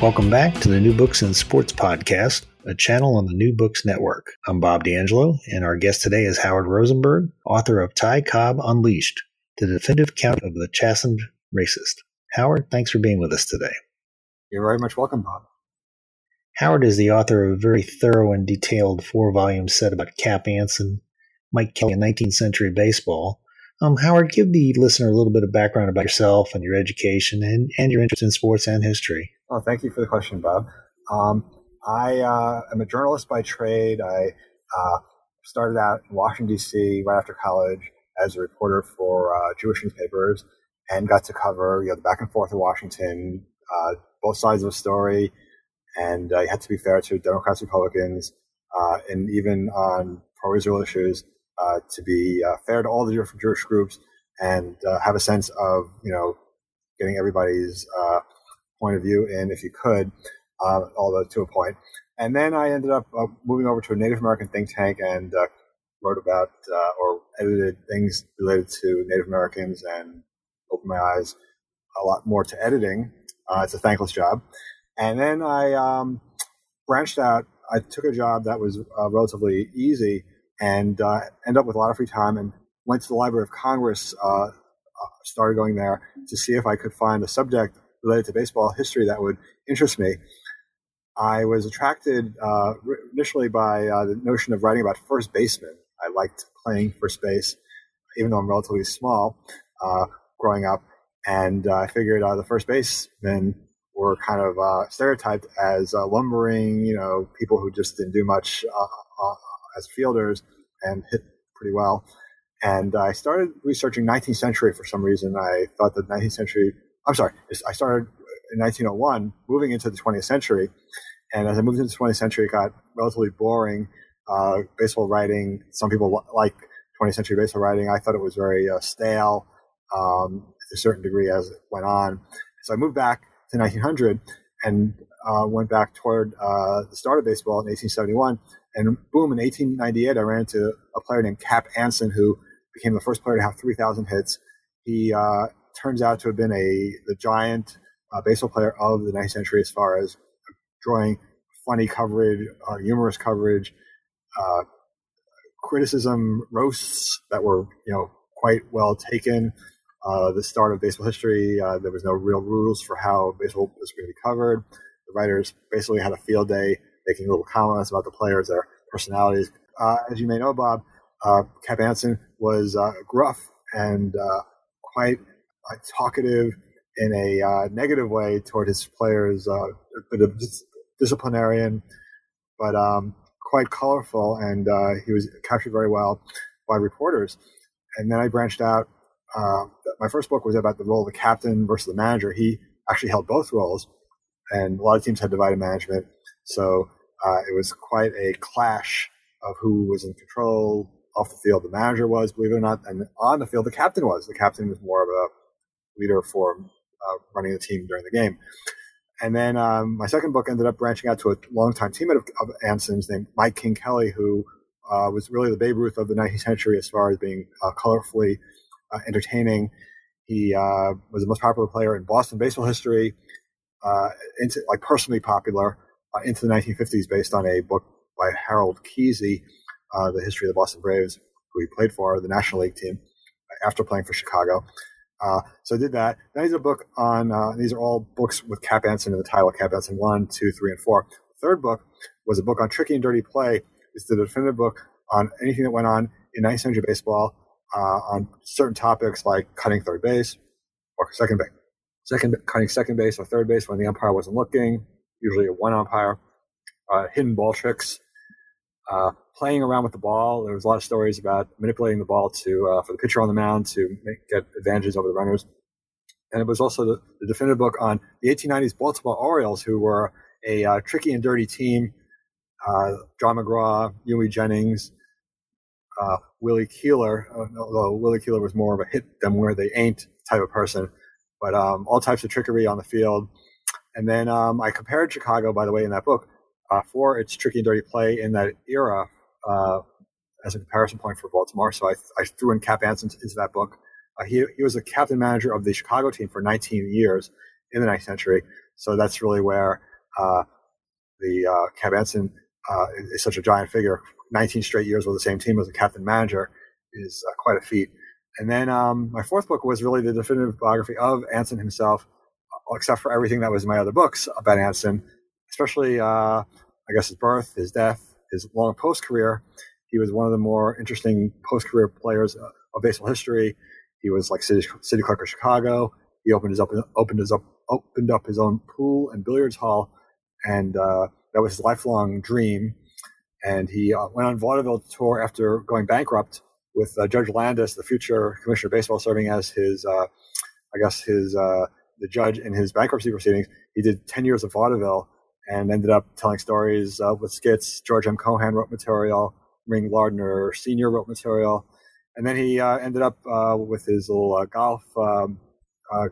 Welcome back to the New Books and Sports Podcast, a channel on the New Books Network. I'm Bob D'Angelo, and our guest today is Howard Rosenberg, author of Ty Cobb Unleashed, the definitive account of the chastened racist. Howard, thanks for being with us today. You're very much welcome, Bob. Howard is the author of a very thorough and detailed four volume set about Cap Anson, Mike Kelly, and 19th century baseball. Um, Howard, give the listener a little bit of background about yourself and your education and, and your interest in sports and history. Oh, thank you for the question, Bob. Um, I uh, am a journalist by trade. I uh, started out in Washington, D.C. right after college as a reporter for uh, Jewish newspapers and got to cover you know, the back and forth of Washington, uh, both sides of a story. And you had to be fair to Democrats, Republicans, uh, and even on pro Israel issues uh, to be uh, fair to all the different Jewish groups and uh, have a sense of you know getting everybody's uh, point of view in if you could, uh, although to a point. And then I ended up uh, moving over to a Native American think tank and wrote about or edited things related to Native Americans and opened my eyes a lot more to editing. it's a thankless job. And then I um, branched out. I took a job that was relatively easy and uh, end up with a lot of free time and went to the Library of Congress, uh, uh, started going there to see if I could find a subject related to baseball history that would interest me. I was attracted uh, initially by uh, the notion of writing about first basemen. I liked playing first base, even though I'm relatively small uh, growing up. And uh, I figured uh, the first basemen were kind of uh, stereotyped as lumbering, you know, people who just didn't do much as fielders and hit pretty well. And I started researching 19th century for some reason. I thought that 19th century, I'm sorry, I started in 1901, moving into the 20th century. And as I moved into the 20th century, it got relatively boring. Uh, baseball writing, some people like 20th century baseball writing. I thought it was very uh, stale um, to a certain degree as it went on. So I moved back to 1900 and uh, went back toward uh, the start of baseball in 1871 and boom, in 1898, I ran into a player named Cap Anson, who became the first player to have 3,000 hits. He uh, turns out to have been a the giant uh, baseball player of the 19th century as far as drawing funny coverage, uh, humorous coverage, uh, criticism, roasts that were you know quite well taken. Uh, the start of baseball history, uh, there was no real rules for how baseball was going to be covered. The writers basically had a field day making little comments about the players, their personalities. Uh, as you may know, Bob, Cap Anson was gruff and quite talkative in a uh, negative way toward his players, a bit of disciplinarian, but um, quite colorful, and he was captured very well by reporters. And then I branched out. my first book was about the role of the captain versus the manager. He actually held both roles, and a lot of teams had divided management. So uh, it was quite a clash of who was in control off the field. The manager was, believe it or not, and on the field, the captain was. The captain was more of a leader for uh, running the team during the game. And then um, my second book ended up branching out to a longtime teammate of, of Anson's named Mike King Kelly, who uh, was really the Babe Ruth of the 19th century as far as being uh, colorfully uh, entertaining. He uh, was the most popular player in Boston baseball history, uh, into, like personally popular into the 1950s based on a book by Harold Kaese, The History of the Boston Braves, who he played for, the National League team, after playing for Chicago. Uh, so I did that. Then he's a book on, uh, these are all books with Cap Anson in the title, Cap Anson 1, 2, 3, and 4. The third book was a book on tricky and dirty play. It's the definitive book on anything that went on in 19th century baseball uh, on certain topics like cutting third base or second base. Second, cutting second base or third base when the umpire wasn't looking, usually a one umpire, uh, hidden ball tricks, uh, playing around with the ball. There was a lot of stories about manipulating the ball to uh, for the pitcher on the mound to make, get advantages over the runners. And it was also the, the definitive book on the 1890s Baltimore Orioles, who were a uh, tricky and dirty team. Uh, John McGraw, Hughie Jennings, uh, Willie Keeler, although Willie Keeler was more of a hit them where they ain't type of person, but um, all types of trickery on the field. And then um, I compared Chicago, by the way, in that book, uh, for its tricky and dirty play in that era uh, as a comparison point for Baltimore. So I, I threw in Cap Anson into that book. Uh, he, he was the captain manager of the Chicago team for 19 years in the 19th century. So that's really where uh, the uh, Cap Anson uh, is such a giant figure. 19 straight years with the same team as a captain manager is quite a feat. And then um, my fourth book was really the definitive biography of Anson himself, except for everything that was in my other books about Anson, especially, uh, I guess, his birth, his death, his long post career. He was one of the more interesting post career players of baseball history. He was like city, city clerk of Chicago. He opened his up, opened his up, opened up his own pool and billiards hall, and uh, that was his lifelong dream. And he uh, went on vaudeville tour after going bankrupt with uh, Judge Landis, the future commissioner of baseball, serving as his, uh, I guess, his uh, the judge in his bankruptcy proceedings. He did ten years of vaudeville and ended up telling stories uh, with skits. George M. Cohan wrote material. Ring Lardner Sr. wrote material. And then he uh, ended up uh, with his little uh, golf, um, uh,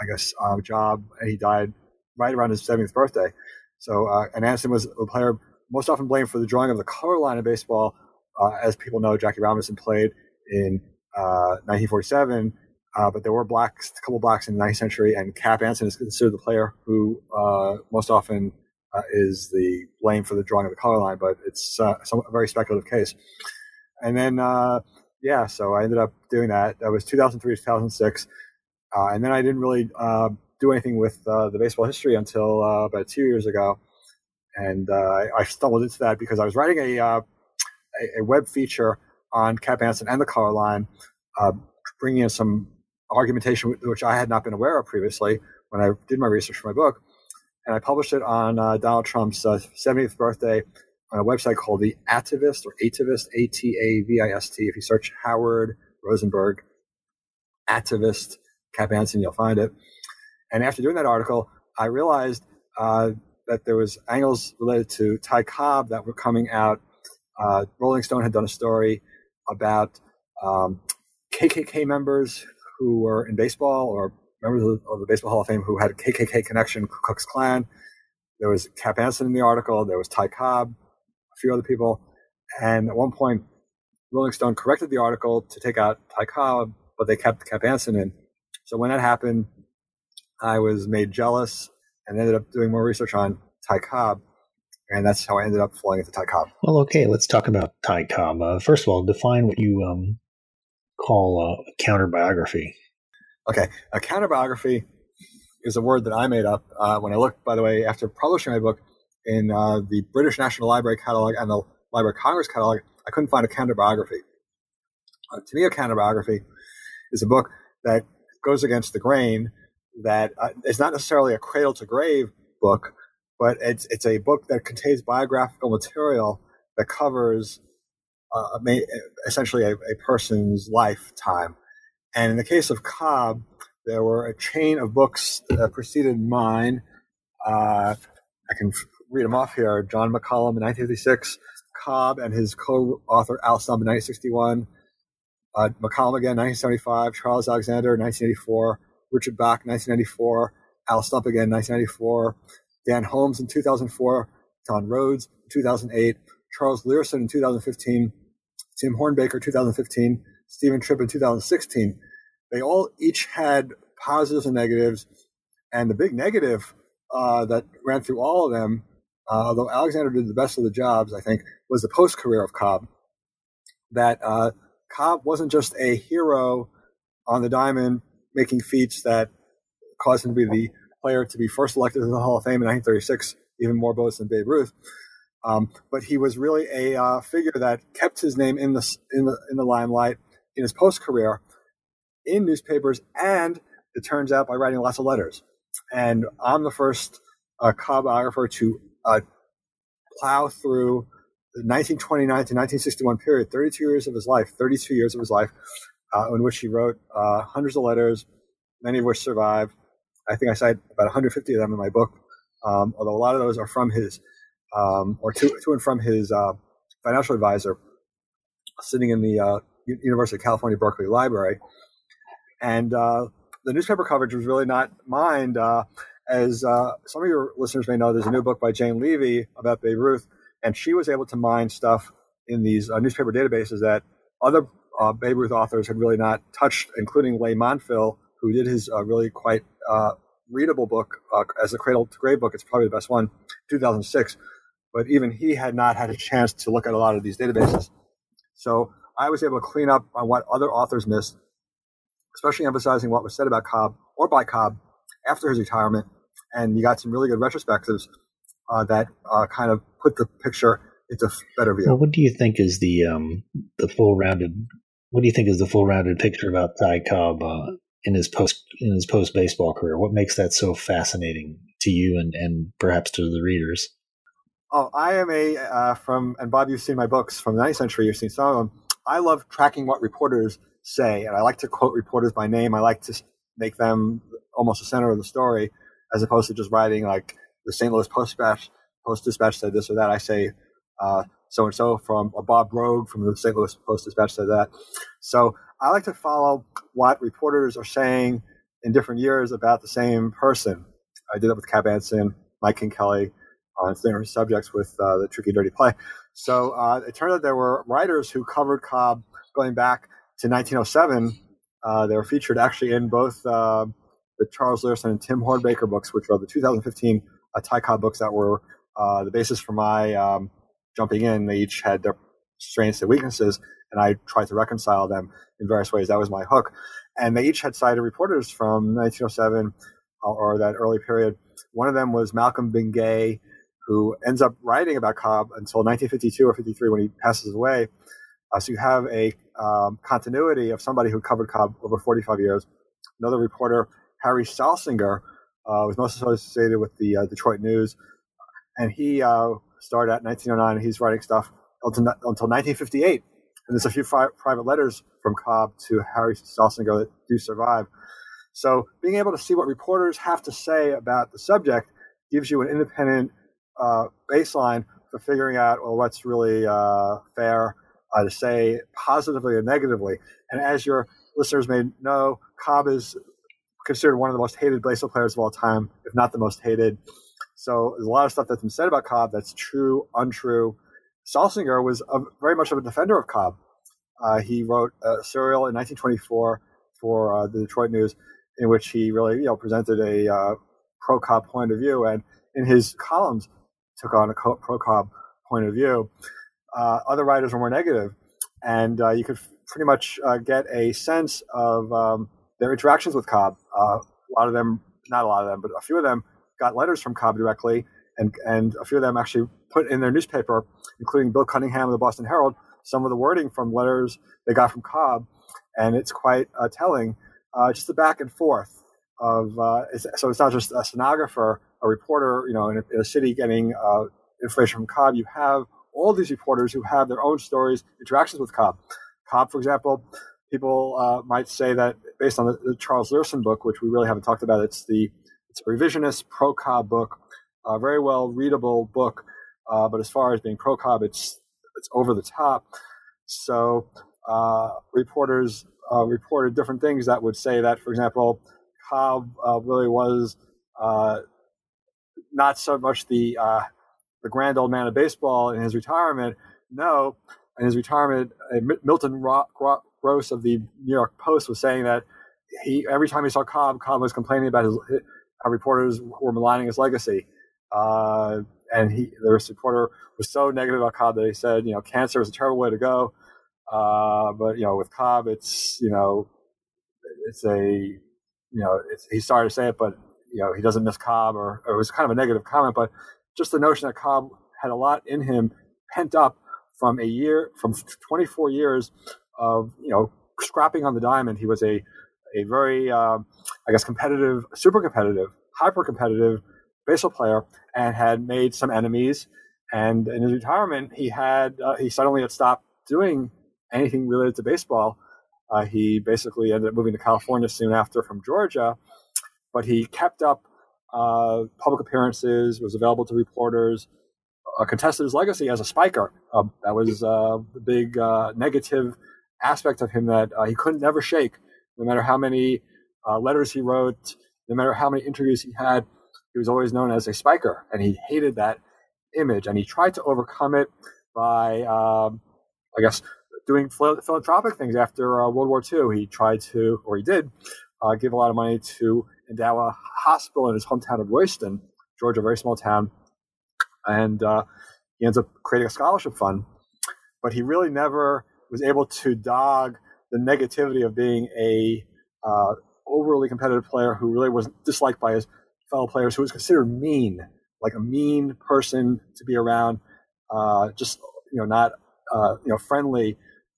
I guess, uh, job, and he died right around his 70th birthday. So, and Anson was a player most often blamed for the drawing of the color line in baseball. as people know, Jackie Robinson played in 1947, but there were blacks, a couple blacks in the 19th century, and Cap Anson is considered the player who most often uh, is the blame for the drawing of the color line, but it's uh, some, a very speculative case. And then, uh, yeah, so I ended up doing that. That was 2003 to 2006. Uh, and then I didn't really uh, do anything with uh, the baseball history until about two years ago. And I stumbled into that because I was writing a, a, a, web feature on Cap Anson and the color line, bringing in some argumentation which I had not been aware of previously when I did my research for my book and I published it on uh, Donald Trump's uh, 70th birthday on a website called the Atavist or Atavist, A T A V I S T. If you search Howard Rosenberg, Atavist, Cap Anson, you'll find it. And after doing that article, I realized uh, that there was angles related to Ty Cobb that were coming out. Uh, Rolling Stone had done a story about um, KKK members who were in baseball or members of the, of the, Baseball Hall of Fame who had a KKK connection, Ku Klux Klan. There was Cap Anson in the article. There was Ty Cobb, a few other people. And at one point, Rolling Stone corrected the article to take out Ty Cobb, but they kept Cap Anson in. So when that happened, I was made jealous and ended up doing more research on Ty Cobb. And that's how I ended up falling into Ty Cobb. Well, okay, let's talk about Ty Cobb. Uh, first of all, define what you um, call a counter biography. Okay, a counterbiography is a word that I made up uh, when I looked, by the way, after publishing my book in uh, the British National Library catalog and the Library of Congress catalog. I couldn't find a counterbiography. Uh, to me, a counterbiography is a book that goes against the grain. That uh, is not necessarily a cradle to grave book, but it's it's a book that contains biographical material that covers uh, essentially a, a person's lifetime. And in the case of Cobb, there were a chain of books that preceded mine. Uh, I can read them off here. John McCallum in 1956, Cobb and his co-author Al Stump in 1961, uh, McCallum again 1975, Charles Alexander 1984, Richard Bak 1994, Al Stump again 1994, Dan Holmes in 2004, Don Rhodes 2008, Charles Leerhsen in 2015, Tim Hornbaker 2015, Steven Tripp in 2016, they all each had positives and negatives. And the big negative uh, that ran through all of them, uh, although Alexander did the best of the jobs, I think, was the post career of Cobb. That uh, Cobb wasn't just a hero on the diamond making feats that caused him to be the player to be first elected to the Hall of Fame in 1936, even more votes than Babe Ruth. Um, but he was really a uh, figure that kept his name in the in the in the limelight in his post career in newspapers, and it turns out by writing lots of letters. And I'm the first uh, biographer to uh, plow through the 1929 to 1961 period, 32 years of his life, 32 years of his life, uh, in which he wrote uh, hundreds of letters, many of which survive. I think I cite about 150 of them in my book, um, although a lot of those are from his, um, or to, to and from his uh, financial advisor sitting in the uh, University of California, Berkeley Library. And uh, the newspaper coverage was really not mined. Uh, as uh, some of your listeners may know, there's a new book by Jane Leavy about Babe Ruth, and she was able to mine stuff in these uh, newspaper databases that other uh, Babe Ruth authors had really not touched, including Leigh Montville, who did his uh, really quite readable book as a cradle to grave book. It's probably the best one, 2006. But even he had not had a chance to look at a lot of these databases. So I was able to clean up on what other authors missed, especially emphasizing what was said about Cobb or by Cobb after his retirement. And you got some really good retrospectives uh, that uh, kind of put the picture into better view. Well, what do you think is the um, the full rounded? What do you think is the full rounded picture about Ty Cobb uh, in his post in his post baseball career? What makes that so fascinating to you and and perhaps to the readers? Oh, I am a uh, from and Bob, you've seen my books from the 19th century. You've seen some of them. I love tracking what reporters say, and I like to quote reporters by name. I like to make them almost the center of the story, as opposed to just writing like the St. Louis Post Dispatch. Post Dispatch said this or that. I say so and so from uh, Bob Broeg from the St. Louis Post Dispatch said that. So I like to follow what reporters are saying in different years about the same person. I did that with Cap Anson, Mike King Kelly, on different subjects with uh, the Tricky Dirty Play. So uh, it turned out there were writers who covered Cobb going back to 1907. Uh, they were featured actually in both uh, the Charles Leerhsen and Tim Hornbaker books, which are the 2015 uh, Ty Cobb books that were uh, the basis for my um, jumping in. They each had their strengths and weaknesses, and I tried to reconcile them in various ways. That was my hook. And they each had cited reporters from 1907 or that early period. One of them was Malcolm Bingay, who ends up writing about Cobb until 1952 or 53 when he passes away. Uh, so you have a um, continuity of somebody who covered Cobb over 45 years. Another reporter, Harry Salsinger, uh, was most associated with the uh, Detroit News, and he uh, started at 1909. And he's writing stuff until, until 1958. And there's a few private letters from Cobb to Harry Salsinger that do survive. So being able to see what reporters have to say about the subject gives you an independent uh, baseline for figuring out well what's really uh, fair uh, to say positively or negatively. And as your listeners may know, Cobb is considered one of the most hated baseball players of all time, if not the most hated. So there's a lot of stuff that's been said about Cobb that's true, untrue. Salsinger was a, very much of a defender of Cobb. Uh, he wrote a serial in 1924 for uh, the Detroit News, in which he really, you know, presented a uh, pro Cobb point of view, and in his columns, took on a pro Cobb point of view. Uh, other writers were more negative, and uh, you could pretty much uh, get a sense of um, their interactions with Cobb. Uh, a lot of them, not a lot of them, but a few of them got letters from Cobb directly, and and a few of them actually put in their newspaper, including Bill Cunningham of the Boston Herald, some of the wording from letters they got from Cobb, and it's quite uh, telling. Uh, just the back and forth of so it's not just a stenographer a reporter, you know, in a, in a city getting uh, information from Cobb, you have all these reporters who have their own stories, interactions with Cobb. Cobb, for example, people uh, might say that based on the, the, Charles Leerhsen book, which we really haven't talked about, it's the it's a revisionist pro Cobb book, a very well readable book, uh, but as far as being pro Cobb, it's it's over the top. So uh, reporters uh, reported different things that would say that, for example, Cobb uh, really was uh, not so much the uh, the grand old man of baseball in his retirement. No, in his retirement, uh, Milton Gross of the New York Post was saying that he every time he saw Cobb, Cobb was complaining about his how reporters were maligning his legacy. Uh, and he, the reporter was so negative about Cobb that he said, you know, cancer is a terrible way to go. Uh, but you know, with Cobb, it's you know, it's a you know, he's sorry to say it, but you know he doesn't miss Cobb, or, or it was kind of a negative comment, but just the notion that Cobb had a lot in him pent up from a year, from 24 years of you know scrapping on the diamond. He was a a very, uh, I guess, competitive, super competitive, hyper competitive baseball player, and had made some enemies. And in his retirement, he had uh, he suddenly had stopped doing anything related to baseball. Uh, he basically ended up moving to California soon after from Georgia, but he kept up uh, public appearances, was available to reporters, uh, contested his legacy as a spiker. Uh, that was uh, the big uh, negative aspect of him that uh, he couldn't never shake, no matter how many letters he wrote, no matter how many interviews he had. He was always known as a spiker, and he hated that image. And he tried to overcome it by, um, I guess, doing philanthropic things after World War II. He tried to, or he did, give a lot of money to endow a hospital in his hometown of Royston, Georgia, a very small town. And uh, he ends up creating a scholarship fund. But he really never was able to dog the negativity of being a uh, overly competitive player who really was disliked by his fellow players, who was considered mean, like a mean person to be around, uh, just you know not uh, you know friendly,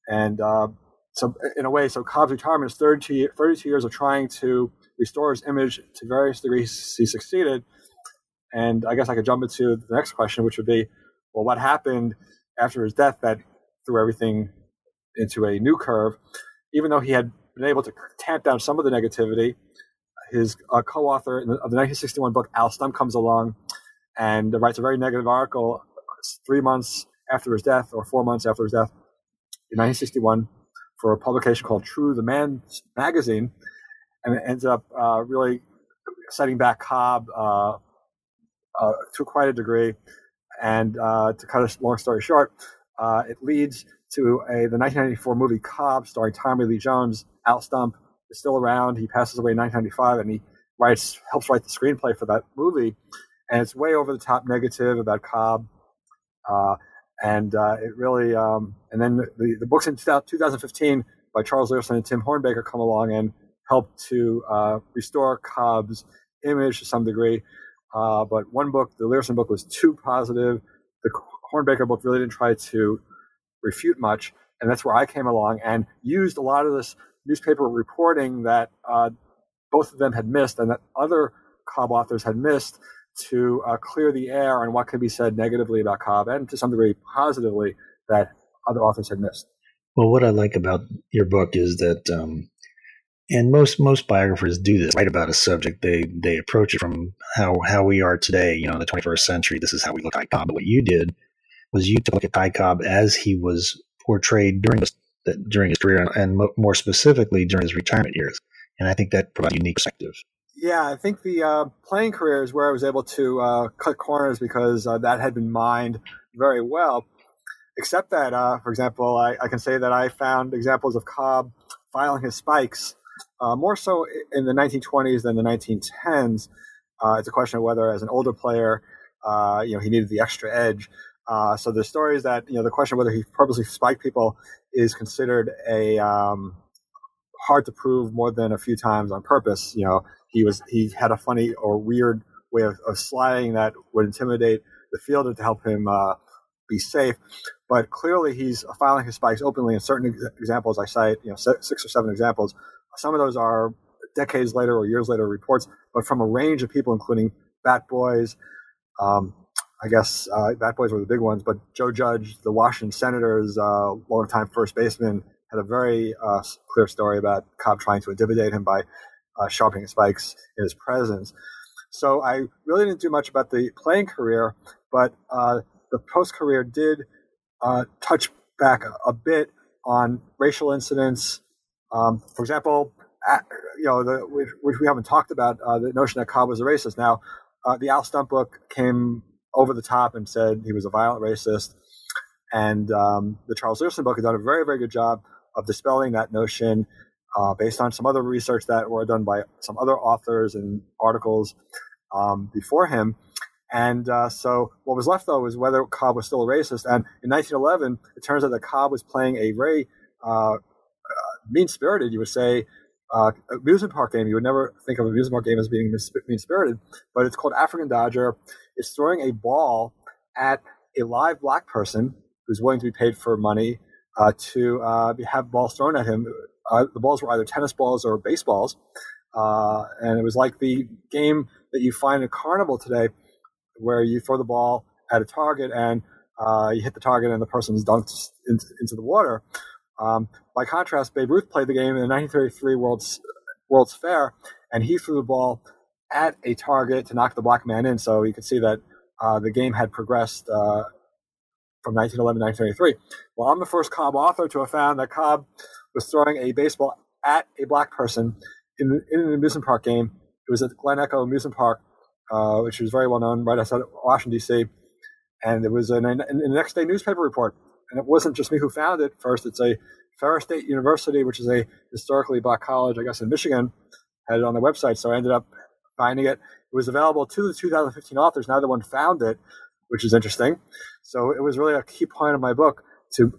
and uh, so in a way, so Cobb's retirement is 32, 32 years of trying to restore his image to various degrees. He succeeded, and I guess I could jump into the next question, which would be, well, what happened after his death that threw everything into a new curve? Even though he had been able to tamp down some of the negativity, his uh, co-author of the 1961 book, Al Stump, comes along and writes a very negative article three months after his death, or four months after his death, in 1961, for a publication called True the Man magazine, and it ends up uh, really setting back Cobb uh, uh, to quite a degree. And uh, to cut a long story short, uh, it leads to a the 1994 movie Cobb, starring Tommy Lee Jones. Al Stump is still around. He passes away in 1995, and he writes helps write the screenplay for that movie. And it's way over the top negative about Cobb. Uh, and it really, um, and then the, the books in 2015 by Charles Leerhsen and Tim Hornbaker come along and help to uh, restore Cobb's image to some degree. Uh, but one book, the Leerhsen book, was too positive. The Hornbaker book really didn't try to refute much, and that's where I came along and used a lot of this newspaper reporting that uh, both of them had missed and that other Cobb authors had missed to uh, clear the air on what can be said negatively about Cobb and to some degree positively that other authors had missed. Well, what I like about your book is that um, and most most biographers do this write about a subject. They they approach it from how how we are today you know the 21st century. This is how we look at cobb. But what you did was you took a look at ty cobb as he was portrayed during his, during his career and, and more specifically during his retirement years. And i think that provides a unique perspective. Yeah i think the uh, playing career is where i was able to uh, cut corners because uh, that had been mined very well. Except that uh, for example I, I can say that i found examples of cobb filing his spikes uh, more so in the 1920s than the 1910s. Uh, it's a question of whether, as an older player, uh, you know, he needed the extra edge. Uh, so the story is that you know the question of whether he purposely spiked people is considered a um, hard to prove more than a few times on purpose. You know, he was he had a funny or weird way of, of sliding that would intimidate the fielder to help him uh, be safe. But clearly, he's filing his spikes openly. In certain examples, I cite you know six or seven examples some of those are decades later or years later reports, but from a range of people, including Bat Boys. Um, I guess uh, Bat Boys were the big ones, but Joe Judge, the Washington Senators, uh, longtime first baseman, had a very uh, clear story about Cobb trying to intimidate him by uh, sharpening spikes in his presence. So I really didn't do much about the playing career, but uh, the post career did uh, touch back a, a, bit on racial incidents, um, for example, you know, the, which, which, we haven't talked about, uh, the notion that Cobb was a racist. Now, uh, the Al Stump book came over the top and said he was a violent racist. And um, the Charles Leerhsen book has done a very, very good job of dispelling that notion uh, based on some other research that were done by some other authors and articles um, before him. And uh, so what was left, though, was whether Cobb was still a racist. And in 1911, it turns out that Cobb was playing a very uh, mean spirited, you would say uh, amusement park game. You would never think of amusement park game as being mean spirited, but it's called African Dodger. It's throwing a ball at a live black person who's willing to be paid for money uh, to uh, have balls thrown at him. Uh, the balls were either tennis balls or baseballs, uh, and it was like the game that you find in a carnival today, where you throw the ball at a target and uh, you hit the target and the person's dunked into, into the water. Um, by contrast, Babe Ruth played the game in the 1933 World's, World's Fair, and he threw the ball at a target to knock the black man in. So you can see that uh, the game had progressed uh, from 1911 to 1933. Well, I'm the first Cobb author to have found that Cobb was throwing a baseball at a black person in, in an amusement park game. It was at Glen Echo Amusement Park, uh, which was very well known right outside Washington, D.C. And it was an, an, an next day newspaper report and it wasn't just me who found it. First, it's a Ferris State University, which is a historically black college, I guess, in Michigan, had it on their website, so I ended up finding it. It was available to the 2015 authors. Neither one found it, which is interesting. So it was really a key point of my book to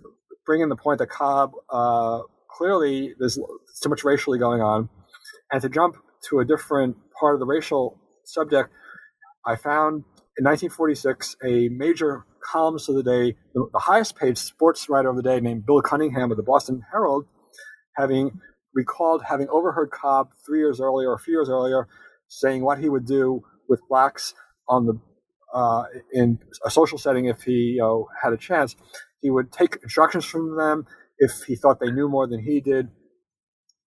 bring in the point that Cobb uh, clearly there's too much racially going on, and to jump to a different part of the racial subject, I found in 1946 a major columnist of the day, the, the highest paid sports writer of the day, named Bill Cunningham of the Boston Herald, having recalled having overheard Cobb three years earlier, or a few years earlier, saying what he would do with blacks on the uh, in a social setting if he you know, had a chance. He would take instructions from them if he thought they knew more than he did.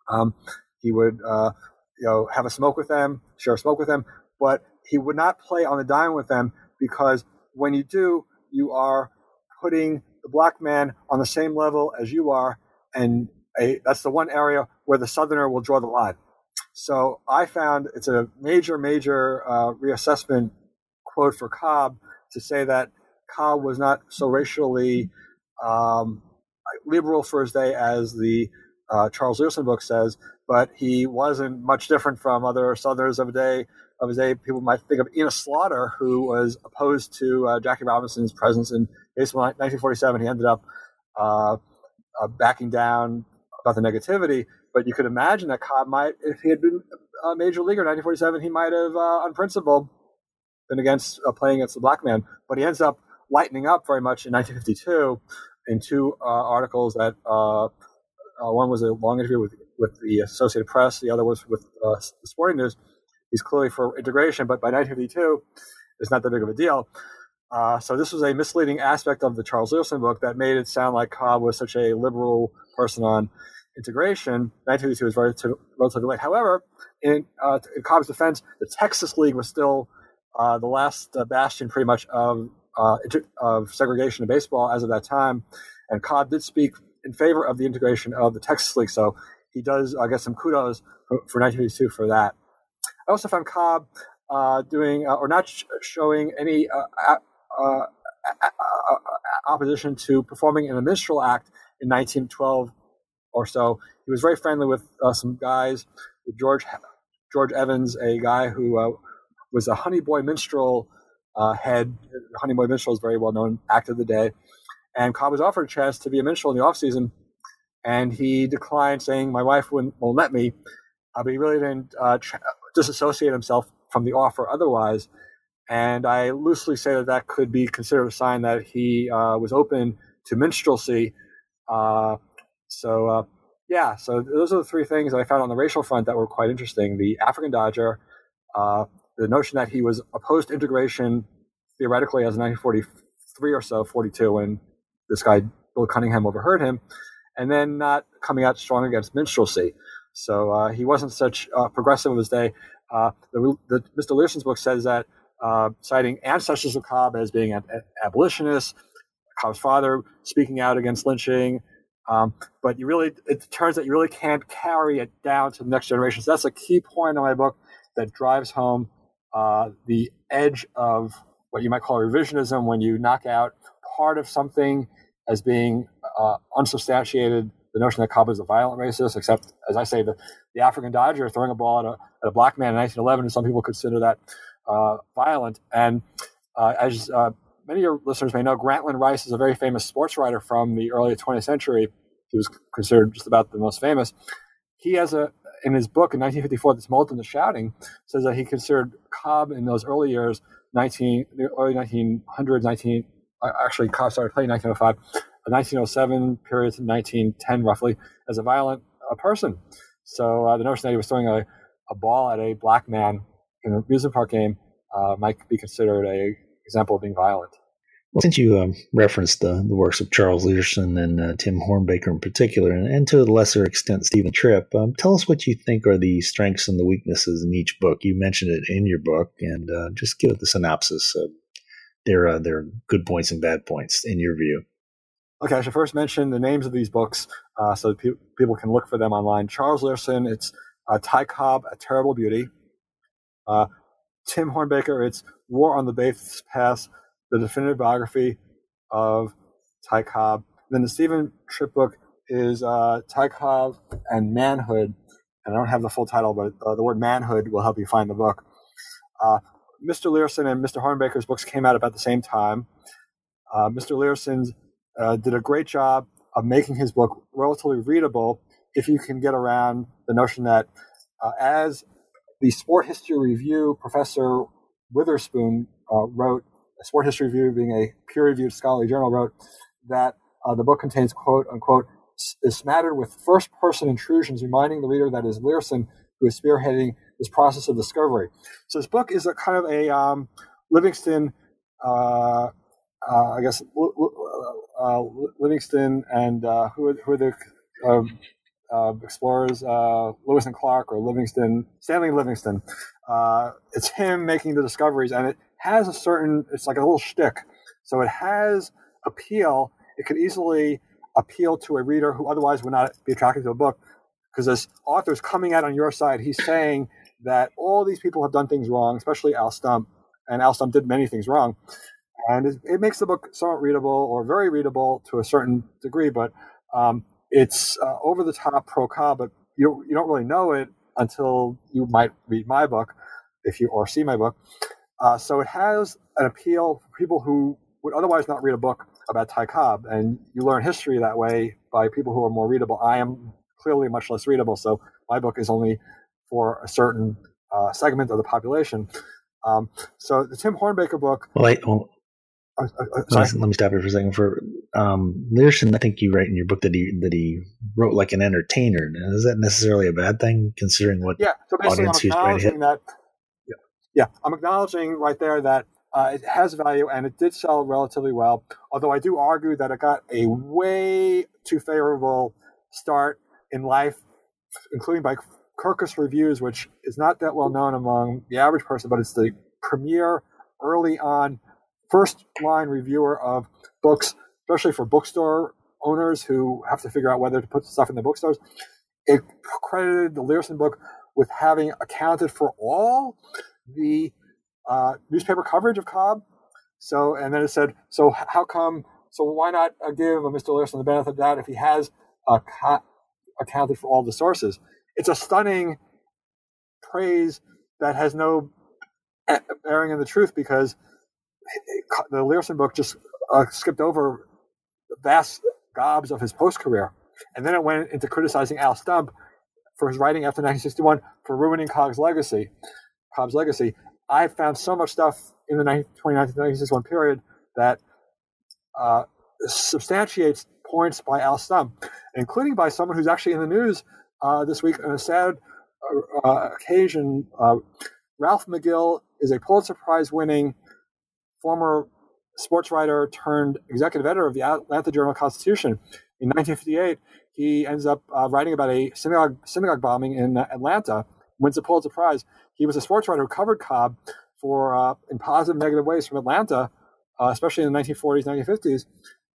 Um, he would uh, you know have a smoke with them, share a smoke with them, but he would not play on the dime with them because when you do, you are putting the black man on the same level as you are, and a, that's the one area where the southerner will draw the line. So I found it's a major, major uh, reassessment quote for Cobb to say that Cobb was not so racially um, liberal for his day as the uh, Charles Leerhsen book says, but he wasn't much different from other Southerners of the day. Of his day, people might think of Enos Slaughter, who was opposed to uh, Jackie Robinson's presence in baseball. In 1947, he ended up uh, uh, backing down about the negativity. But you could imagine that Cobb might, if he had been a major leaguer in 1947, he might have, uh, on principle, been against uh, playing against the black man. But he ends up lightening up very much in 1952 in two uh, articles that one was a long interview with with the Associated Press. The other was with uh, the Sporting News. He's clearly for integration, but by 1952, it's not that big of a deal. Uh, so this was a misleading aspect of the Charles Wilson book that made it sound like Cobb was such a liberal person on integration. 1952 was very relatively late. However, in, uh, in, Cobb's defense, the Texas League was still uh, the last uh, bastion, pretty much, of uh, of segregation in baseball as of that time. And Cobb did speak in favor of the integration of the Texas League. So he does uh, get some kudos for, for 1982 for that. I also found Cobb uh, doing uh, or not sh- showing any uh, uh, opposition to performing in a minstrel act in 1912 or so. He was very friendly with uh, some guys, with George George Evans, a guy who was a Honey Boy minstrel head. Honey Boy minstrel is very well known act of the day. And Cobb was offered a chance to be a minstrel in the off season and he declined, saying, "My wife wouldn't won't let me." Uh, but he really didn't uh, disassociate himself from the offer otherwise. And I loosely say that that could be considered a sign that he uh, was open to minstrelsy. Uh, so, uh, yeah, so those are the three things that I found on the racial front that were quite interesting. The African Dodger, uh, the notion that he was opposed to integration theoretically as 1943 or so, 42, when this guy, Bill Cunningham, overheard him and then not coming out strong against minstrelsy. So uh, he wasn't such uh, progressive of his day. Uh, the, the, Mr. Leerhsen's book says that, uh, citing ancestors of Cobb as being an, abolitionist, Cobb's father speaking out against lynching. Um, but you really, it turns out you really can't carry it down to the next generation. So that's a key point in my book that drives home uh, the edge of what you might call revisionism when you knock out part of something as being uh, unsubstantiated the notion that Cobb is a violent racist, except, as I say, the, the African Dodger throwing a ball at a, at a black man in 1911, and some people consider that uh, violent. And uh, as uh, many of your listeners may know, Grantland Rice is a very famous sports writer from the early 20th century. He was considered just about the most famous. He has a, in his book in 1954, "The Tumult and the Shouting," says that he considered Cobb in those early years, 19, early 1900s, 19, actually Cobb started playing 1905, 1907 period to 1910, roughly, as a violent uh, person. So uh, the notion that he was throwing a, a ball at a black man in an amusement park game uh, might be considered a example of being violent. Well, since you um, referenced the, the works of Charles Leerhsen and uh, Tim Hornbaker in particular, and, and, to a lesser extent Steven Tripp, um, tell us what you think are the strengths and the weaknesses in each book. You mentioned it in your book, and uh, just give it the synopsis. Of their uh, their good points and bad points in your view. Okay, I should first mention the names of these books uh, so pe- people can look for them online. Charles Leerhsen, it's uh, Ty Cobb, A Terrible Beauty. Uh, Tim Hornbaker, it's War on the Bates Pass, the definitive biography of Ty Cobb. Then the Steven Tripp book is uh, Ty Cobb and Manhood. and I don't have the full title, but uh, the word manhood will help you find the book. Uh, Mr. Leerhsen and Mr. Hornbaker's books came out about the same time. Uh, Mr. Leerhsen uh, did a great job of making his book relatively readable if you can get around the notion that uh, as the Sport History Review professor Witherspoon uh, wrote, Sport History Review being a peer-reviewed scholarly journal, wrote that uh, the book contains quote unquote is smattered with first-person intrusions, reminding the reader that is Leerhsen who is spearheading this process of discovery. So this book is a kind of a um, Livingston, uh, uh, I guess, uh, Livingston and uh, who, are, who are the um, uh, explorers, uh, Lewis and Clark or Livingston, Stanley Livingston. it's him making the discoveries, and it has a certain, it's like a little shtick. So it has appeal. It could easily appeal to a reader who otherwise would not be attracted to a book because this author is coming out on your side. He's saying that all these people have done things wrong, especially Al Stump, and Al Stump did many things wrong. And it, makes the book somewhat readable or very readable to a certain degree, but um, it's uh, over the top pro Cobb, but you, you don't really know it until you might read my book if you or see my book. Uh, so it has an appeal for people who would otherwise not read a book about Ty Cobb, and you learn history that way by people who are more readable. I am clearly much less readable, so my book is only for a certain uh, segment of the population. Um, so the Tim Hornbaker book. Well, wait, well, uh, uh, uh let, me, let me stop here for a second. For um, Leerhsen, I think you write in your book that he that he wrote like an entertainer. Is that necessarily a bad thing, considering what yeah? So audience basically, I'm acknowledging that. Yeah, yeah, I'm acknowledging right there that uh, it has value and it did sell relatively well. Although I do argue that it got a way too favorable start in life, including by Kirkus Reviews, which is not that well known among the average person, but it's the premier early on first line reviewer of books, especially for bookstore owners who have to figure out whether to put stuff in the bookstores. It credited the Leerhsen book with having accounted for all the uh, newspaper coverage of Cobb. So, and then it said, so how come? So why not uh, give Mr. Leerhsen the benefit of that if he has uh, accounted for all the sources? It's a stunning praise that has no bearing in the truth because the Leerhsen book just uh, skipped over vast gobs of his post career. And then it went into criticizing Al Stump for his writing after 1961 for ruining Cobb's legacy. Cobb's legacy. I found so much stuff in the 1929 to 1961 period that uh, substantiates points by Al Stump, including by someone who's actually in the news uh, this week on a sad uh, uh occasion. Uh, Ralph McGill is a Pulitzer Prize winning former sports writer turned executive editor of the Atlanta Journal Constitution. In 1958, he ends up uh, writing about a synagogue, synagogue bombing in Atlanta, wins a Pulitzer Prize. He was a sports writer who covered Cobb for uh, in positive, negative ways from Atlanta, uh, especially in the 1940s, 1950s.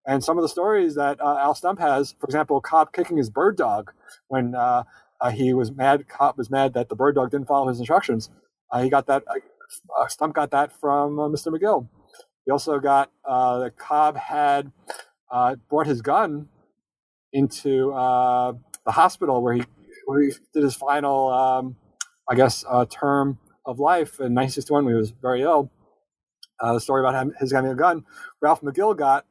And some of the stories that uh, Al Stump has, for example, Cobb kicking his bird dog when uh, uh, he was mad. Cobb was mad that the bird dog didn't follow his instructions. he got that Stump got that from Mr. McGill. He also got uh, that Cobb had uh, brought his gun into uh, the hospital where he, where he did his final, um, I guess, uh, term of life in 1961 when he was very ill. the story about him, his having a gun, Ralph McGill got.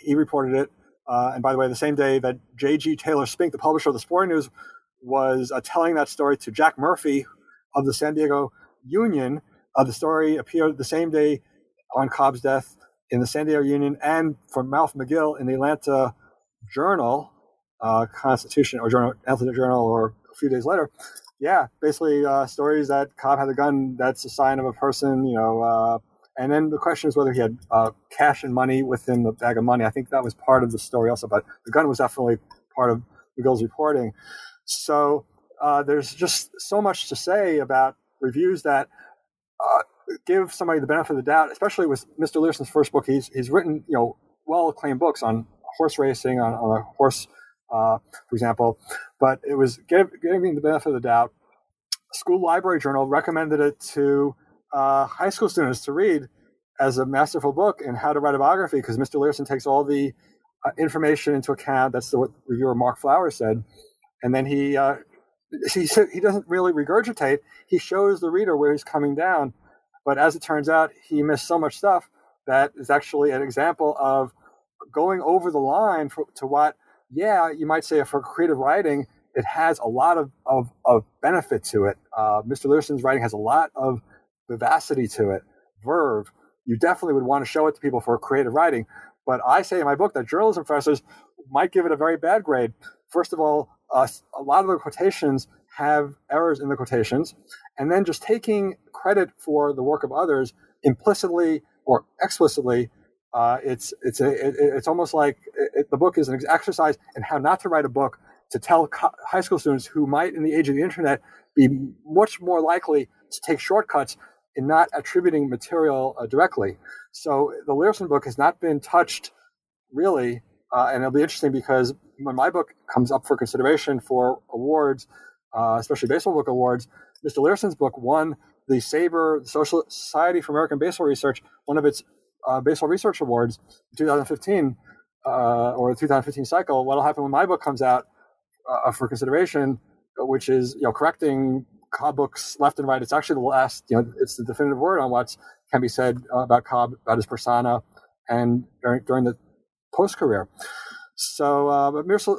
he reported it, and by the way, the same day that J.G. Taylor Spink, the publisher of the Sporting News, was telling that story to Jack Murphy of the San Diego Union. Uh, the story appeared the same day on Cobb's death in the San Diego Union and from Ralph McGill in the Atlanta Journal uh, Constitution or Journal, Atlanta Journal, or a few days later. Yeah, basically uh, stories that Cobb had a gun. That's a sign of a person, you know. Uh, and then the question is whether he had uh, cash and money within the bag of money. I think that was part of the story also, but the gun was definitely part of McGill's reporting. So uh, there's just so much to say about reviews that uh, give somebody the benefit of the doubt, especially with Mr. Leerhsen's first book. He's he's written you know well acclaimed books on horse racing, on, on a horse, uh, for example. But it was give, giving the benefit of the doubt. School Library Journal recommended it to uh, high school students to read as a masterful book in how to write a biography because Mr. Leerhsen takes all the uh, information into account. That's the, what reviewer Mark Flowers said, and then he uh, he he doesn't really regurgitate. He shows the reader where he's coming down, but as it turns out, he missed so much stuff that is actually an example of going over the line for, to what, yeah, you might say for creative writing, it has a lot of, of, of benefit to it. Uh, Mr. Leerhsen's writing has a lot of vivacity to it, verve. You definitely would want to show it to people for creative writing. But I say in my book that journalism professors might give it a very bad grade. First of all, uh, a lot of the quotations have errors in the quotations, and then just taking credit for the work of others implicitly or explicitly. Uh, it's it's a it, it's almost like it, the book is an exercise in how not to write a book to tell co- high school students who might, in the age of the internet, be much more likely to take shortcuts in not attributing material uh, directly. So the Leerhsen book has not been touched really, uh, and it'll be interesting because when my book comes up for consideration for awards, uh, especially baseball book awards, Mr. Leerhsen's book won the SABR Social Society for American Baseball Research, one of its uh, baseball research awards in 2015 uh, or the 2015 cycle. What'll happen when my book comes out uh, for consideration, which is you know correcting Cobb books left and right. It's actually the last, you know, it's the definitive word on what can be said about Cobb, about his persona, and during, during the post career. So, uh, but Mr.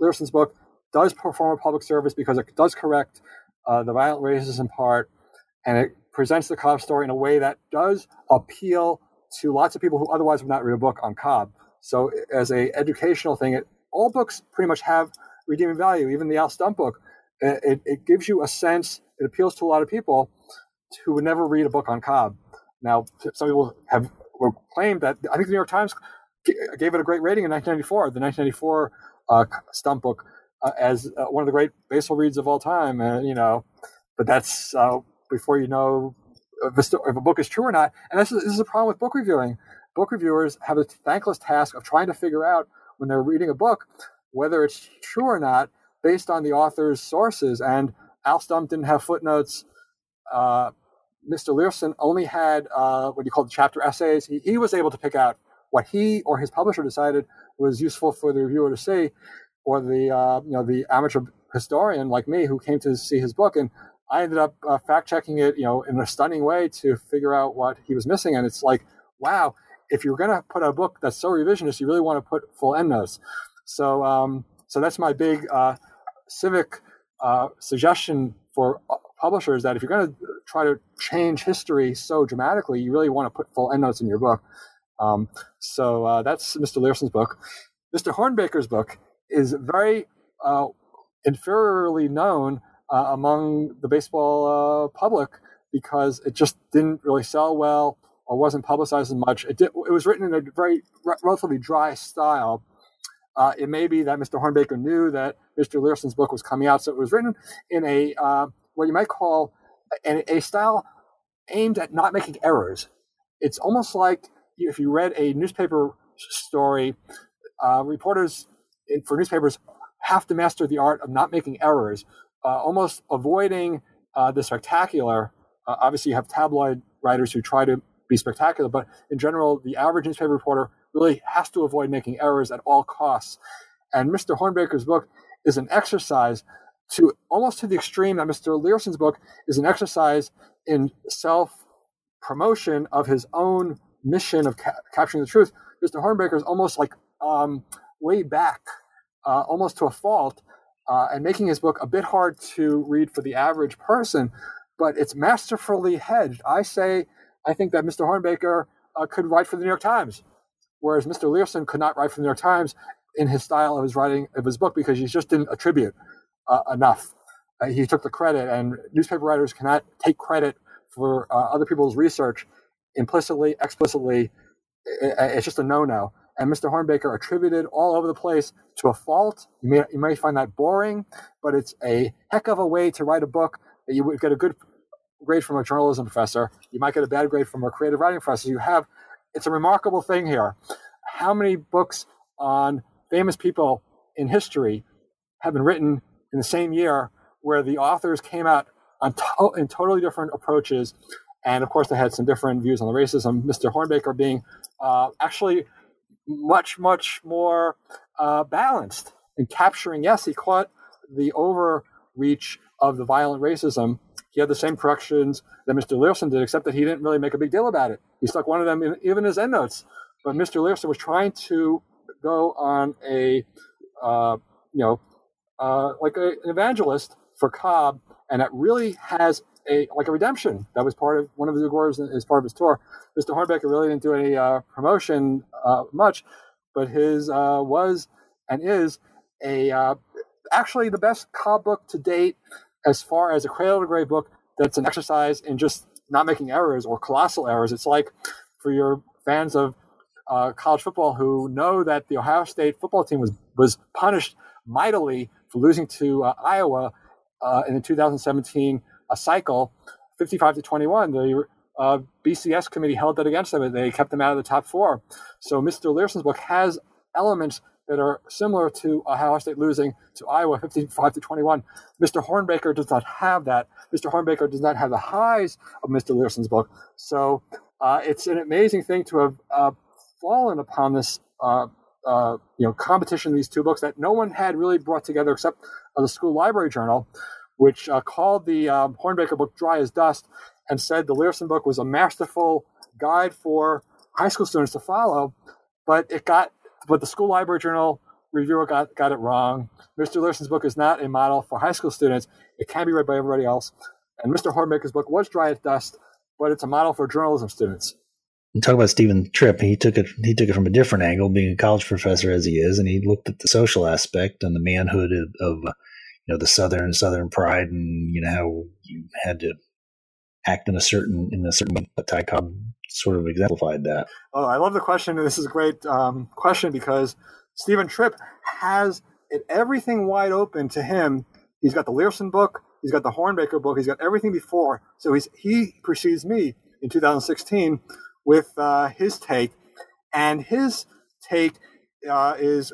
Leerhsen's book does perform a public service because it does correct uh, the violent racism part, and it presents the Cobb story in a way that does appeal to lots of people who otherwise would not read a book on Cobb. So, as a educational thing, it, all books pretty much have redeeming value. Even the Al Stump book, it, it gives you a sense. It appeals to a lot of people who would never read a book on Cobb. Now, some people have claimed that I think the New York Times gave it a great rating in 1994. The 1994 uh, Stump book uh, as uh, one of the great baseball reads of all time. And you know, but that's uh, before you know if a, if a, book is true or not. And this is, this is a problem with book reviewing. Book reviewers have a thankless task of trying to figure out when they're reading a book whether it's true or not based on the author's sources. And Al Stump didn't have footnotes. Uh, Mr. Leerhsen only had uh, what you call the chapter essays. He, he was able to pick out what he or his publisher decided was useful for the reviewer to see, or the uh, you know the amateur historian like me who came to see his book, and I ended up uh, fact checking it, you know, in a stunning way to figure out what he was missing. And it's like, wow, if you're going to put a book that's so revisionist, you really want to put full endnotes. So, um, so that's my big uh, civic uh, suggestion for uh, publishers that if you're going to try to change history so dramatically, you really want to put full endnotes in your book. Um, so uh, that's Mr. Leerhsen's book. Mr. Hornbaker's book is very uh, inferiorly known uh, among the baseball uh, public because it just didn't really sell well or wasn't publicized as much. It, did, it was written in a very relatively dry style. Uh, it may be that Mr. Hornbaker knew that Mr. Leerhsen's book was coming out, so it was written in a uh, what you might call a, a style aimed at not making errors. It's almost like if you read a newspaper story, uh, reporters for newspapers have to master the art of not making errors, uh, almost avoiding uh, the spectacular. Uh, obviously, you have tabloid writers who try to be spectacular, but in general, the average newspaper reporter really has to avoid making errors at all costs. And Mr. Hornbaker's book is an exercise to almost to the extreme that Mr. Leerhsen's book is an exercise in self promotion of his own mission of ca- capturing the truth, Mr. Hornbaker is almost like um, laid back, uh, almost to a fault, uh, and making his book a bit hard to read for the average person. But it's masterfully hedged. I say, I think that Mr. Hornbaker uh, could write for the New York Times, whereas Mr. Leerhsen could not write for the New York Times in his style of his writing of his book because he just didn't attribute uh, enough. Uh, he took the credit, and newspaper writers cannot take credit for uh, other people's research implicitly, explicitly. It's just a no-no. And Mr. Hornbaker attributed all over the place to a fault. You may, you may find that boring, but it's a heck of a way to write a book that you would get a good grade from a journalism professor. You might get a bad grade from a creative writing professor. You have, it's a remarkable thing here. How many books on famous people in history have been written in the same year where the authors came out on to- in totally different approaches and of course, they had some different views on the racism. Mr. Hornbaker being uh, actually much, much more uh, balanced in capturing. Yes, he caught the overreach of the violent racism. He had the same corrections that Mr. Leerhsen did, except that he didn't really make a big deal about it. He stuck one of them in even his endnotes. But Mr. Leerhsen was trying to go on a, uh, you know, uh, like a, an evangelist for Cobb, and that really has a like a redemption. That was part of one of the tours as part of his tour. Mr. Hornbaker really didn't do any uh, promotion uh, much, but his uh, was and is a uh, actually the best Cobb book to date as far as a cradle to grave book that's an exercise in just not making errors or colossal errors. It's like for your fans of uh, college football who know that the Ohio State football team was was punished mightily for losing to uh, Iowa uh, in the 2017 uh, cycle, 55 to 21. The uh, BCS committee held that against them, and they kept them out of the top four. So Mr. Leerhsen's book has elements that are similar to Ohio State losing to Iowa 55 to 21. Mr. Hornbaker does not have that. Mr. Hornbaker does not have the highs of Mr. Leerhsen's book. So uh, it's an amazing thing to have uh, fallen upon this uh, uh, you know competition these two books that no one had really brought together except uh, the school library journal, which uh, called the um, Hornbaker book "Dry as Dust" and said the Leerhsen book was a masterful guide for high school students to follow, but it got but the school library journal reviewer got, got it wrong. Mr. Leerhsen's book is not a model for high school students. It can be read by everybody else. And Mr. Hornbaker's book was dry as dust, but it's a model for journalism students talk about Steven Tripp. He took it. He took it from a different angle, being a college professor as he is, and he looked at the social aspect and the manhood of, of you know the Southern Southern pride, and you know how you had to act in a certain in a certain way. But Ty Cobb sort of exemplified that. Oh, I love the question. This is a great um, question because Steven Tripp has it, everything wide open to him. He's got the Leerhsen book. He's got the Hornbaker book. He's got everything before. So he's he precedes me in 2016 with uh, his take, and his take uh, is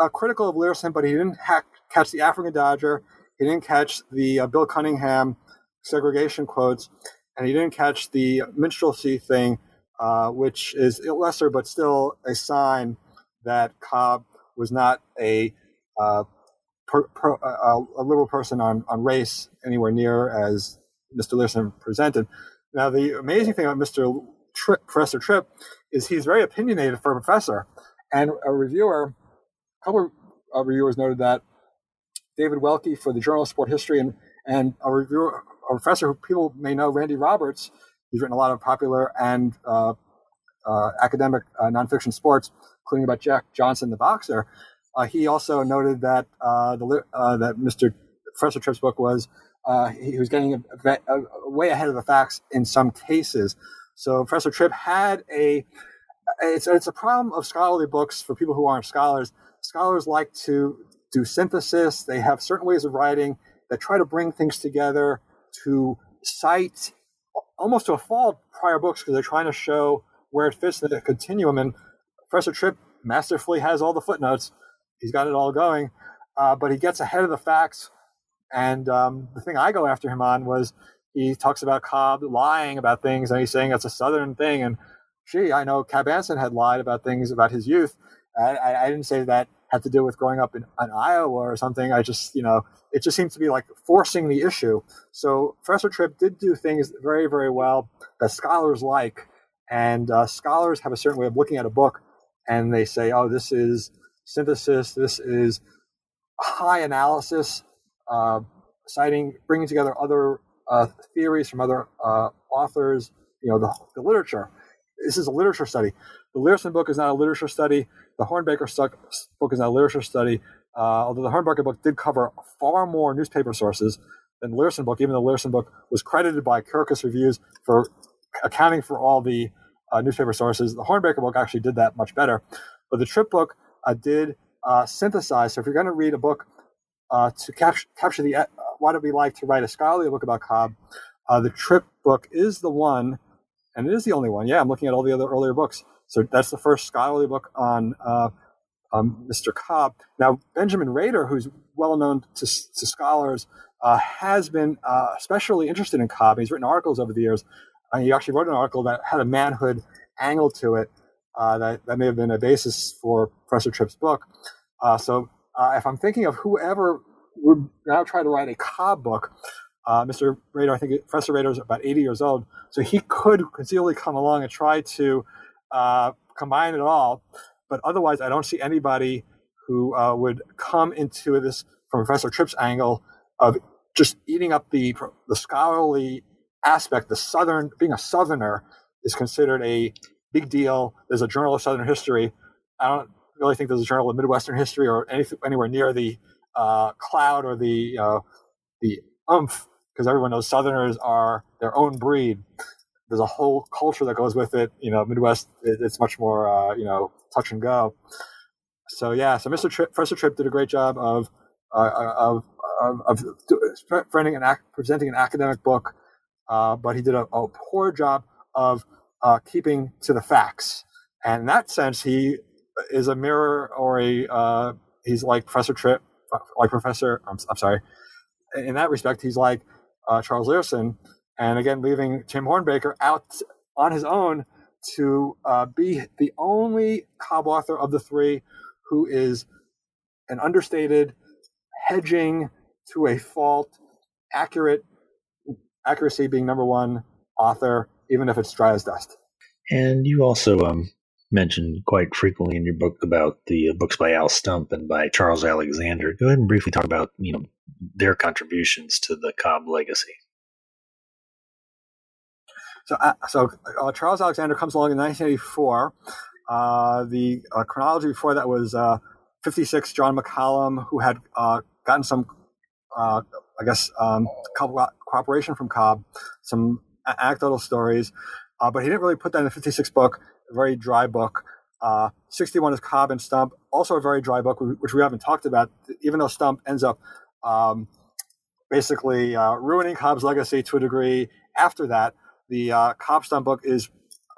uh, critical of Leerhsen, but he didn't ha- catch the African Dodger, he didn't catch the uh, Bill Cunningham segregation quotes, and he didn't catch the minstrelsy thing, uh, which is lesser but still a sign that Cobb was not a uh, a liberal person on, on race anywhere near as Mr. Leerhsen presented. Now, the amazing thing about Mr. Tripp, Professor Tripp is he's very opinionated for a professor. And a reviewer, a couple of reviewers noted that David Welke for the Journal of Sport History and, and a reviewer, a professor who people may know, Randy Roberts, he's written a lot of popular and uh, uh, academic uh, nonfiction sports, including about Jack Johnson, the boxer. Uh, he also noted that uh, the uh, that Mr. Professor Tripp's book was he was getting a, a, a way ahead of the facts in some cases. So Professor Tripp had a it's it's a problem of scholarly books for people who aren't scholars. Scholars like to do synthesis. They have certain ways of writing that try to bring things together to cite almost to a fault prior books because they're trying to show where it fits in the continuum. And Professor Tripp masterfully has all the footnotes. He's got it all going, uh, but he gets ahead of the facts. And um, the thing I go after him on was he talks about Cobb lying about things, and he's saying it's a Southern thing. And gee, I know Cap Anson had lied about things about his youth. I, I, I didn't say that had to do with growing up in, in, Iowa or something. I just, you know, it just seems to be like forcing the issue. So Professor Tripp did do things very, very well that scholars like. And uh, scholars have a certain way of looking at a book and they say, oh, this is synthesis, this is high analysis, uh, citing, bringing together other uh, theories from other uh, authors, you know, the, the, literature. This is a literature study. The Leerhsen book is not a literature study. The Hornbaker book is not a literature study. Uh, although the Hornbaker book did cover far more newspaper sources than the Leerhsen book, even though the Leerhsen book was credited by Kirkus Reviews for accounting for all the uh, newspaper sources. The Hornbaker book actually did that much better. But the Tripp book uh, did uh, synthesize. So if you're going to read a book to cap- capture the what it'd be like to write a scholarly book about Cobb. Uh, the Tripp book is the one, and it is the only one. Yeah, I'm looking at all the other earlier books. So that's the first scholarly book on uh, um, Mr. Cobb. Now, Benjamin Rader, who's well known to, to scholars, uh, has been uh, especially interested in Cobb. He's written articles over the years. Uh, he actually wrote an article that had a manhood angle to it uh, that, that may have been a basis for Professor Tripp's book. so if I'm thinking of whoever would now try to write a Cobb book. Uh, Mr. Rader, I think Professor Rader is about 80 years old, so he could conceivably come along and try to uh, combine it all. But otherwise, I don't see anybody who uh, would come into this from Professor Tripp's angle of just eating up the the scholarly aspect. The Southern being a Southerner is considered a big deal. There's a journal of Southern history. I don't really think there's a journal of Midwestern history or anything anywhere near the uh, cloud or the uh, the umph because everyone knows Southerners are their own breed. There's a whole culture that goes with it. You know, Midwest it's much more uh, you know touch and go. So yeah, so Mr. Tripp, Professor Tripp did a great job of uh, of, of, of presenting an, presenting an academic book, uh, but he did a, a, poor job of uh, keeping to the facts. And in that sense, he is a mirror or a uh, he's like Professor Tripp, like Professor. I'm, I'm sorry. In that respect, he's like uh, Charles Leerhsen, and again, leaving Tim Hornbaker out on his own to uh, be the only Cobb author of the three who is an understated, hedging to a fault, accurate, accuracy being number one author, even if it's dry as dust. And you also um, mentioned quite frequently in your book about the uh, books by Al Stump and by Charles Alexander. Go ahead and briefly talk about you know their contributions to the Cobb legacy. So, uh, so uh, Charles Alexander comes along in 1984. Uh, the uh, chronology before that was uh, 56, John McCallum, who had uh, gotten some, I guess, um, cooperation from Cobb, some anecdotal stories, but he didn't really put that in the 56 book, a very dry book. 61 is Cobb and Stump, also a very dry book, which we haven't talked about, even though Stump ends up um, basically ruining Cobb's legacy to a degree after that. The Cobb Stump book is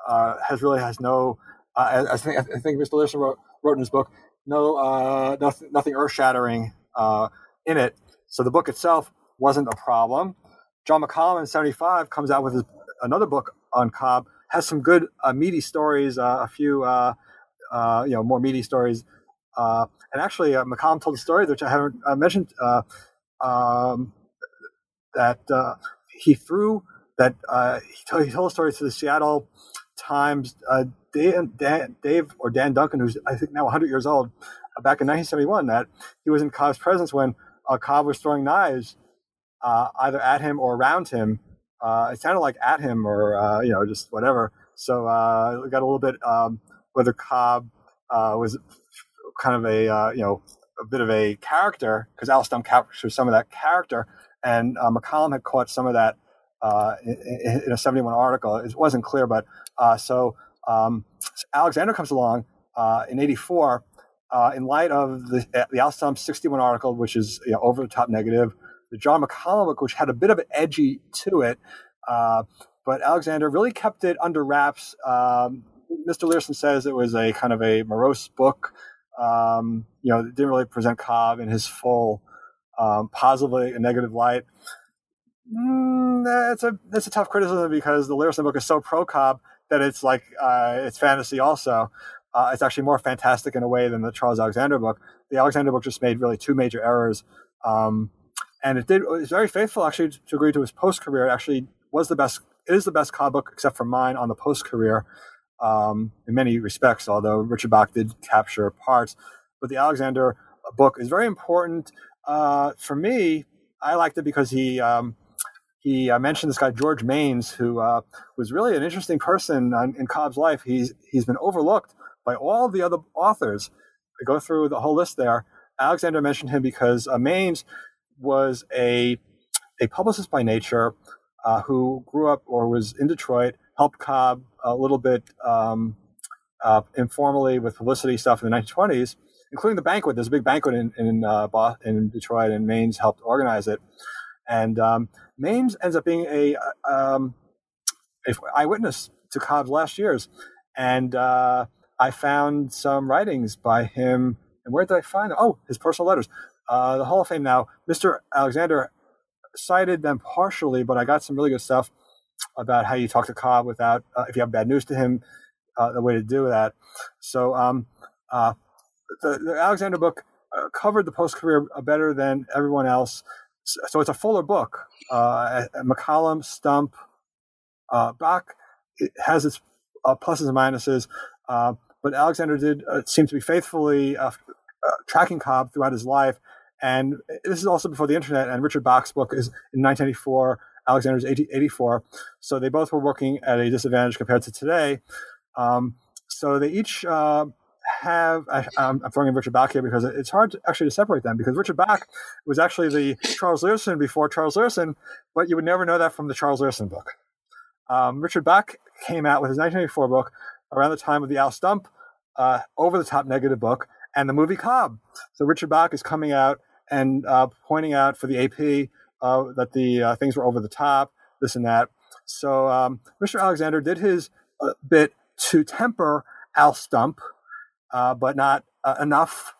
has really has no uh, I, think, I think Mr. Leerhsen wrote, wrote in his book, no, uh, nothing, nothing earth shattering uh, in it. So the book itself wasn't a problem. John McCallum in 75 comes out with his, another book on Cobb, has some good uh, meaty stories, uh, a few, uh, you know, more meaty stories. and actually, McCallum told a story, which I haven't mentioned, um, that he threw, that he told, he, told, story to the Seattle Times Dan, Dan, Dave or Dan Duncan, who's I think now 100 years old, uh, back in 1971, that he was in Cobb's presence when uh, Cobb was throwing knives uh, either at him or around him. Uh, it sounded like at him or uh, you know just whatever. So uh, we got a little bit um, whether Cobb was kind of a you know a bit of a character because Al Stump captures some of that character, and McCallum had caught some of that in, in, a 71 article. It wasn't clear, but so um, Alexander comes along uh, in '84 uh, in light of the, the Al Stump 61 article, which is you know, over the top negative, the John McCallum book, which had a bit of an edgy to it, uh, but Alexander really kept it under wraps. Um, Mr. Leerhsen says it was a kind of a morose book. Um, you know, didn't really present Cobb in his full um, positively and negative light. Mm, that's a that's a tough criticism because the Leerhsen book is so pro Cobb that it's like uh, it's fantasy also. Uh, it's actually more fantastic in a way than the Charles Alexander book. The Alexander book just made really two major errors, um, and it did. It was very faithful actually to agree to his post career. It actually was the best. It is the best Cobb book except for mine on the post career um, in many respects. Although Richard Bak did capture parts, but the Alexander book is very important uh, for me. I liked it because he. Um, he uh, mentioned this guy George Maynes, who uh, was really an interesting person on, in Cobb's life. He's he's been overlooked by all the other authors. I go through the whole list there. Alexander mentioned him because uh, Maynes was a a publicist by nature uh, who grew up or was in Detroit, helped Cobb a little bit um, informally with publicity stuff in the 1920s, including the banquet. There's a big banquet in in, uh, in Detroit, and Maynes helped organize it. And um, Maynes ends up being a, um, a eyewitness to Cobb's last years, and uh, I found some writings by him. And where did I find them? Oh, his personal letters. Uh, the Hall of Fame now. Mr. Alexander cited them partially, but I got some really good stuff about how you talk to Cobb without, uh, if you have bad news to him, uh, the way to do that. So um, uh, the, the, Alexander book uh, covered the post career better than everyone else. So, it's a fuller book. Uh, McCallum, Stump, uh, Bak it has its uh, pluses and minuses, uh, but Alexander did uh, seem to be faithfully tracking Cobb throughout his life. And this is also before the internet. And Richard Bak's book is in 1984. Alexander's 84. So they both were working at a disadvantage compared to today. Um, so they each uh, have, I, am throwing in Richard Bak here because it's hard to, actually to separate them because Richard Bak was actually the Charles Leerhsen before Charles Leerhsen, but you would never know that from the Charles Leerhsen book. Um, Richard Bak came out with his 1984 book around the time of the Al Stump uh, over the top negative book and the movie Cobb. So Richard Bak is coming out and uh, pointing out for the AP uh, that the uh, things were over the top, this and that. So um, Mr. Alexander did his uh, bit to temper Al Stump, uh, but not uh, enough.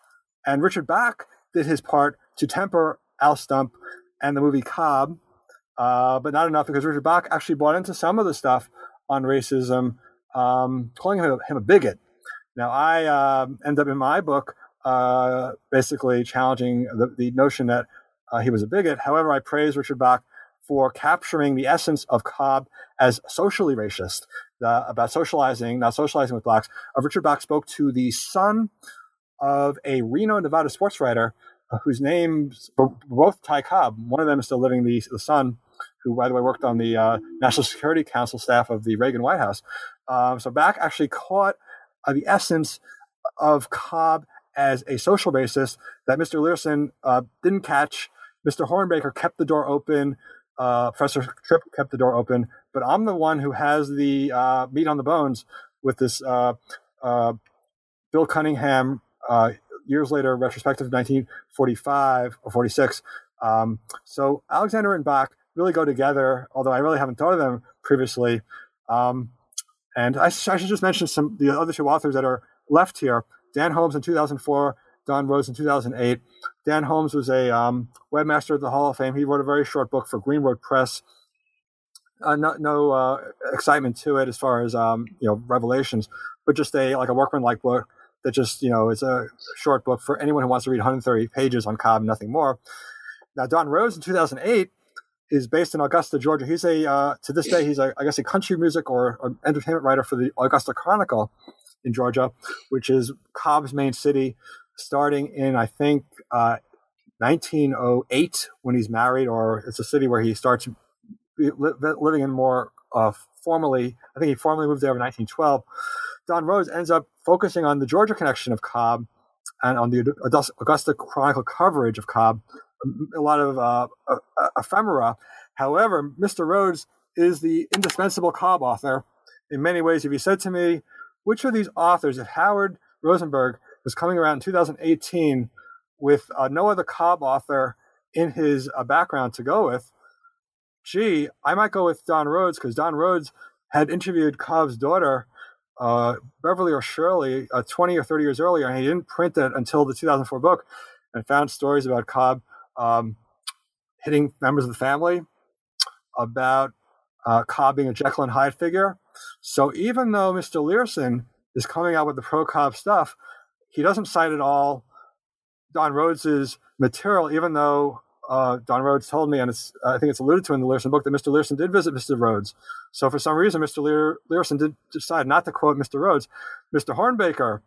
And Richard Bak did his part to temper Al Stump and the movie Cobb, uh, but not enough because Richard Bak actually bought into some of the stuff on racism, um, calling him a, him a, bigot. Now, I uh, end up in my book uh, basically challenging the, the notion that uh, he was a bigot. However, I praise Richard Bak for capturing the essence of Cobb as socially racist, uh, about socializing, not socializing with blacks. Uh, Richard Bak spoke to the son of a Reno, Nevada sports writer uh, whose names both Ty Cobb. One of them is still living, the, the son, who, by the way, worked on the uh, National Security Council staff of the Reagan White House. Um, so Bak actually caught uh, the essence of Cobb as a social racist that Mr. Leerhsen uh, didn't catch. Mr. Hornbaker kept the door open uh, Professor Tripp kept the door open, but I'm the one who has the uh, meat on the bones with this uh, uh Bill Cunningham uh, years later retrospective 1945 or 46. Um, so Alexander and Bak really go together, although I really haven't thought of them previously. Um, and I, I, should just mention some the other two authors that are left here. Dan Holmes in 2004 Don Rhodes in 2008. Dan Holmes was a um, webmaster of the Hall of Fame. He wrote a very short book for Greenwood Press. Uh, no, no uh, excitement to it as far as um, you know revelations, but just a like a workman-like book that just you know is a short book for anyone who wants to read 130 pages on Cobb, and nothing more. Now, Don Rhodes in 2008 is based in Augusta, Georgia. He's a uh, to this day he's a I guess a country music or, or entertainment writer for the Augusta Chronicle in Georgia, which is Cobb's main city starting in I think uh, 1908 when he's married, or it's a city where he starts living in more uh, formally. I think he formally moved there in 1912. Don Rhodes ends up focusing on the Georgia connection of Cobb and on the Augusta Chronicle coverage of Cobb, a lot of uh, ephemera. However, Mr. Rhodes is the indispensable Cobb author. In many ways, if you said to me, which of these authors, if Howard Rosenberg was coming around in 2018 with uh, no other Cobb author in his uh, background to go with, gee, I might go with Don Rhodes because Don Rhodes had interviewed Cobb's daughter, uh, Beverly or Shirley, uh, 20 or 30 years earlier, and he didn't print it until the 2004 book and found stories about Cobb um, hitting members of the family, about uh, Cobb being a Jekyll and Hyde figure. So even though Mr. Leerhsen is coming out with the pro Cobb stuff, he doesn't cite at all Don Rhodes's material, even though uh, Don Rhodes told me, and I think it's alluded to in the Leerhsen book, that Mr. Leerhsen did visit Mr. Rhodes. So for some reason, Mr. Lear, Leerhsen did decide not to quote Mr. Rhodes. Mr. Hornbaker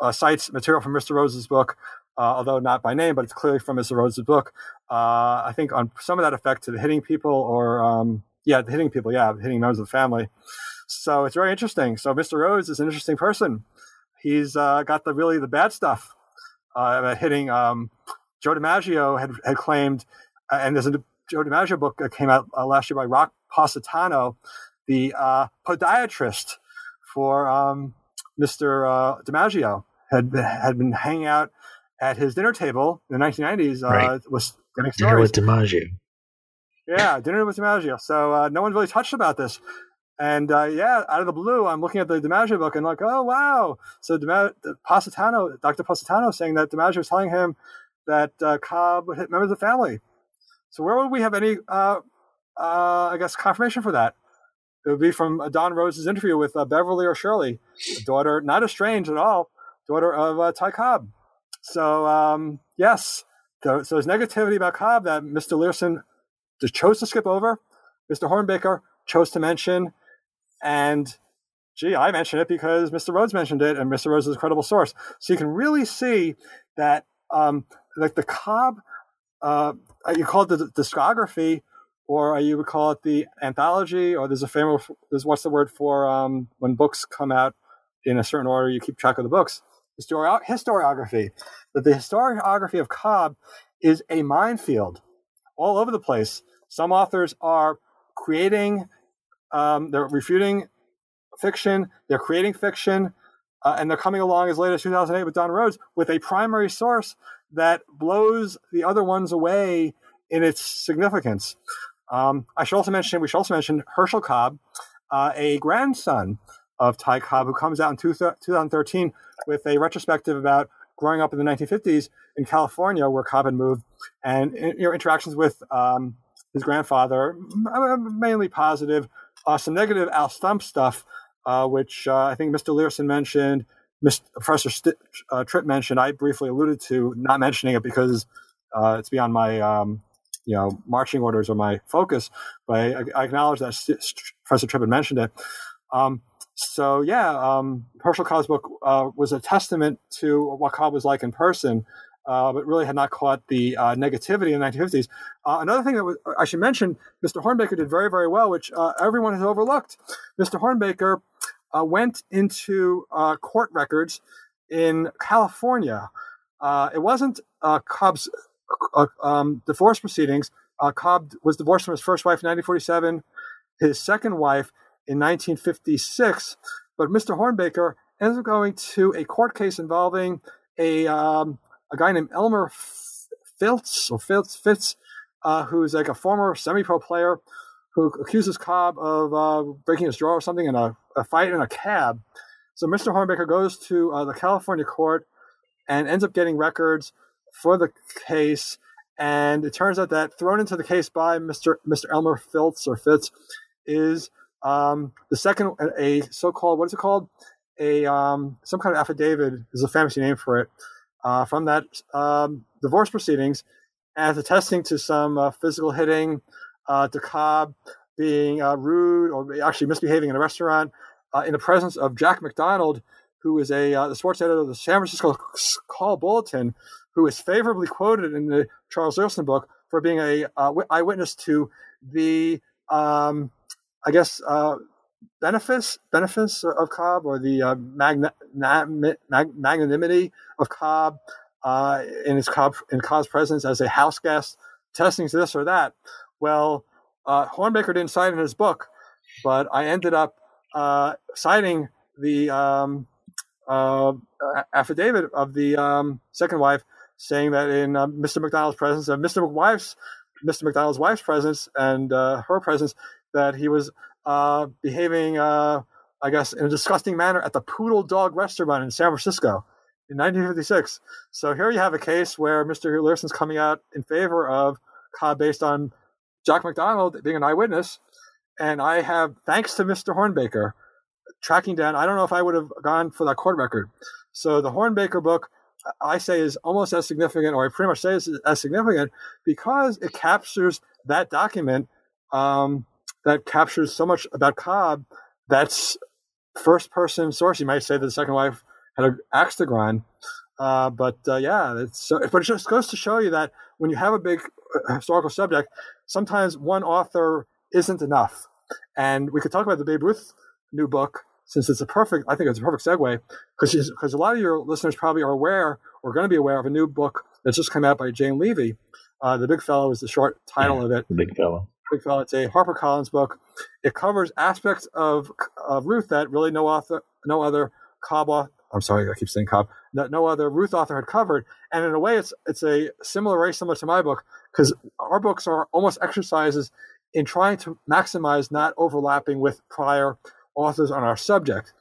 uh, cites material from Mr. Rhodes's book, uh, although not by name, but it's clearly from Mr. Rhodes's book. Uh, I think on some of that effect to the hitting people, or um, yeah, the hitting people, yeah, hitting members of the family. So it's very interesting. So Mr. Rhodes is an interesting person he's uh, got the really the bad stuff uh, hitting. Um, Joe DiMaggio had had claimed, uh, and there's a Joe DiMaggio book that came out uh, last year by Rock Positano, the uh, podiatrist for um, Mr. Uh, DiMaggio, had had been hanging out at his dinner table in the 1990s. Right. Was stories. Dinner with DiMaggio. Yeah, dinner with DiMaggio. So no one's really touched about this. And uh, yeah, out of the blue, I'm looking at the DiMaggio book and like, oh wow! So DiMaggio, Positano, Dr. Positano, saying that DiMaggio was telling him that uh, Cobb would hit members of the family. So where would we have any, uh, uh, I guess, confirmation for that? It would be from Don Rhodes's interview with uh, Beverly or Shirley, daughter, not estranged at all, daughter of uh, Ty Cobb. So um, yes, so, so there's negativity about Cobb that Mr. Leerhsen just chose to skip over. Mr. Hornbaker chose to mention, and gee, I mentioned it because Mr. Rhodes mentioned it, and Mr. Rhodes is a credible source. So you can really see that, um, like the Cobb, uh, you call it the discography, or you would call it the anthology, or there's a famous, there's what's the word for um, when books come out in a certain order, you keep track of the books. Histori- historiography. That the historiography of Cobb is a minefield all over the place. Some authors are creating, um, they're refuting fiction, they're creating fiction, uh, and they're coming along as late as 2008 with Don Rhodes with a primary source that blows the other ones away in its significance. Um, I should also mention, we should also mention Herschel Cobb, uh, a grandson of Ty Cobb, who comes out in two, 2013 with a retrospective about growing up in the 1950s in California, where Cobb had moved, and you know, interactions with um, his grandfather, mainly positive, uh, some negative Al Stump stuff, uh, which uh, I think Mr. Leerhsen mentioned, Mr. Professor St- uh, Tripp mentioned. I briefly alluded to not mentioning it because uh, it's beyond my um, you know marching orders or my focus, but I, I acknowledge that St- Professor Tripp had mentioned it. Um, so yeah, um, Herschel Cobb's book was a testament to what Cobb was like in person, uh, but really had not caught the uh, negativity in the 1950s. Uh, another thing that was, I should mention, Mr. Hornbaker did very, very well, which uh, everyone has overlooked. Mr. Hornbaker uh, went into court records in California. it wasn't Cobb's um, divorce proceedings. Cobb was divorced from his first wife in 1947. His second wife in 1956. But Mr. Hornbaker ends up going to a court case involving a um, a guy named Elmer Filtz or Filtz Fitz, uh, who's like a former semi-pro player who accuses Cobb of uh, breaking his jaw or something in a, a, fight in a cab. So Mr. Hornbaker goes to uh, the California court and ends up getting records for the case. And it turns out that thrown into the case by Mr. Mr. Elmer Filtz or Fitz is um, the second, a so-called what is it called? A um, some kind of affidavit is a fancy name for it uh, from that um, divorce proceedings, as attesting to some uh, physical hitting, uh, to Cobb being uh, rude or actually misbehaving in a restaurant uh, in the presence of Jack McDonald, who is a uh, the sports editor of the San Francisco Call Bulletin, who is favorably quoted in the Charles Leerhsen book for being a eyewitness to the um, I guess, benefits benefits of Cobb or the uh, magna, mag, magnanimity of Cobb uh, in his Cobb in Cobb's presence as a house guest, testing this or that. Well, uh, Hornbaker didn't cite in his book, but I ended up uh, citing the um, uh, affidavit of the um, second wife, saying that in uh, Mr. McDonald's presence and Mr. McWife's Mr. McDonald's wife's presence and uh, her presence, that he was uh, behaving, uh, I guess, in a disgusting manner at the Poodle Dog restaurant in San Francisco in 1956. So here you have a case where Mr. Leerhsen's coming out in favor of Cobb based on Jack McDonald being an eyewitness. And I have, thanks to Mr. Hornbaker, tracking down, I don't know if I would have gone for that court record. So the Hornbaker book, I say, is almost as significant, or I pretty much say is as significant because it captures that document um, that captures so much about Cobb that's first person source. You might say that the second wife had an axe to grind. Uh, but uh, yeah, it's so, but it just goes to show you that when you have a big uh, historical subject, sometimes one author isn't enough. And we could talk about the Babe Ruth new book since it's a perfect, I think it's a perfect segue because because a lot of your listeners probably are aware or going to be aware of a new book that's just come out by Jane Leavy. Uh, the Big Fellow is the short title yeah, of it. The Big Fellow. It's a HarperCollins book. It covers aspects of, of Ruth that really no author, no other Cobb I'm sorry, I keep saying Cobb, that no other Ruth author had covered. And in a way, it's it's a similar, very similar to my book, because our books are almost exercises in trying to maximize not overlapping with prior authors on our subject.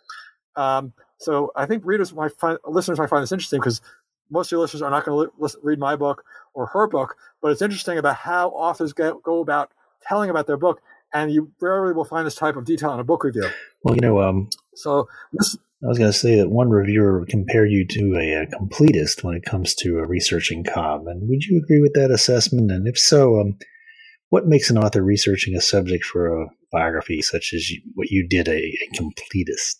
Um, so I think readers might find, listeners might find this interesting because most of your listeners are not going to read my book or her book, but it's interesting about how authors get, go about telling about their book, and you rarely will find this type of detail in a book review. Well, you know, um, so this, I was going to say that one reviewer compared you to a, a, completist when it comes to uh, researching Cobb. And would you agree with that assessment? And if so, um, what makes an author researching a subject for a biography such as you, what you did a, a, completist?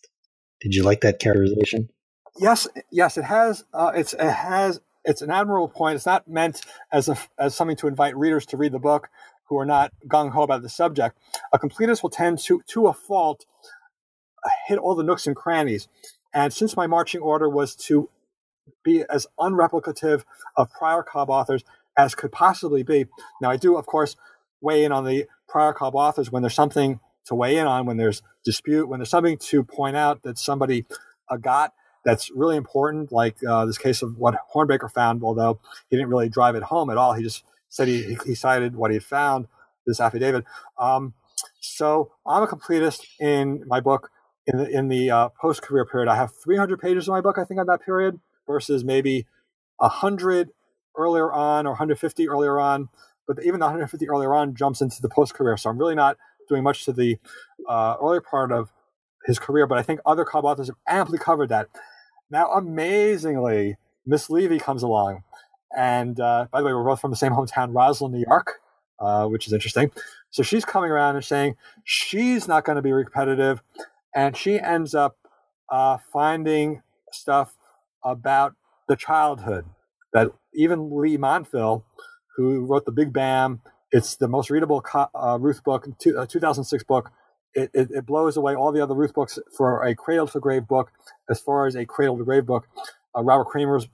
Did you like that characterization? Yes, yes, it has. Uh, it's it has. It's an admirable point. It's not meant as a, as something to invite readers to read the book who are not gung ho about the subject. A completist will tend to, to a fault, hit all the nooks and crannies. And since my marching order was to be as unreplicative of prior Cobb authors as could possibly be, now I do, of course, weigh in on the prior Cobb authors when there's something to weigh in on, when there's dispute, when there's something to point out that somebody uh, got that's really important, like uh, this case of what Hornbaker found, although he didn't really drive it home at all. He just said he, he cited what he had found, this affidavit. Um, so I'm a completist in my book in the in the uh, post career period. I have 300 pages in my book, I think, on that period versus maybe 100 earlier on or 150 earlier on. But even the 150 earlier on jumps into the post career. So I'm really not doing much to the uh, earlier part of his career. But I think other Cobb authors have amply covered that. Now, amazingly, Miss Leavy comes along. And uh, by the way, we're both from the same hometown, Roslyn, New York, uh, which is interesting. So she's coming around and saying she's not going to be repetitive and she ends up uh, finding stuff about the childhood that even Leigh Montville, who wrote the Big Bam, it's the most readable uh, Ruth book, two, uh, 2006 book. It, it, it, blows away all the other Ruth books for a cradle to grave book. As far as a cradle to grave book, uh, Robert Creamer's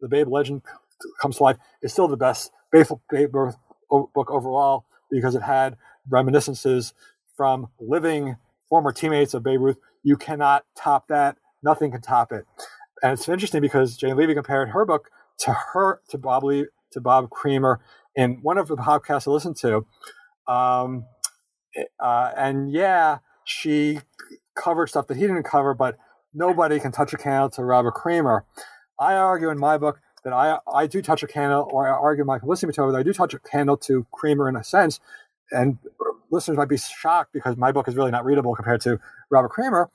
The Babe Legend comes to life is still the best Ruth book overall because it had reminiscences from living former teammates of Babe Ruth. You cannot top that. Nothing can top it. And it's interesting because Jane Leavy compared her book to her to Bob Lee, to Bob Creamer in one of the podcasts I listened to. Um, uh, and yeah, she covered stuff that he didn't cover, but nobody can touch a candle to Robert Creamer. I argue in my book that I I do touch a candle, or I argue my publicity material that I do touch a candle to Creamer in a sense, and listeners might be shocked because my book is really not readable compared to Robert Creamer.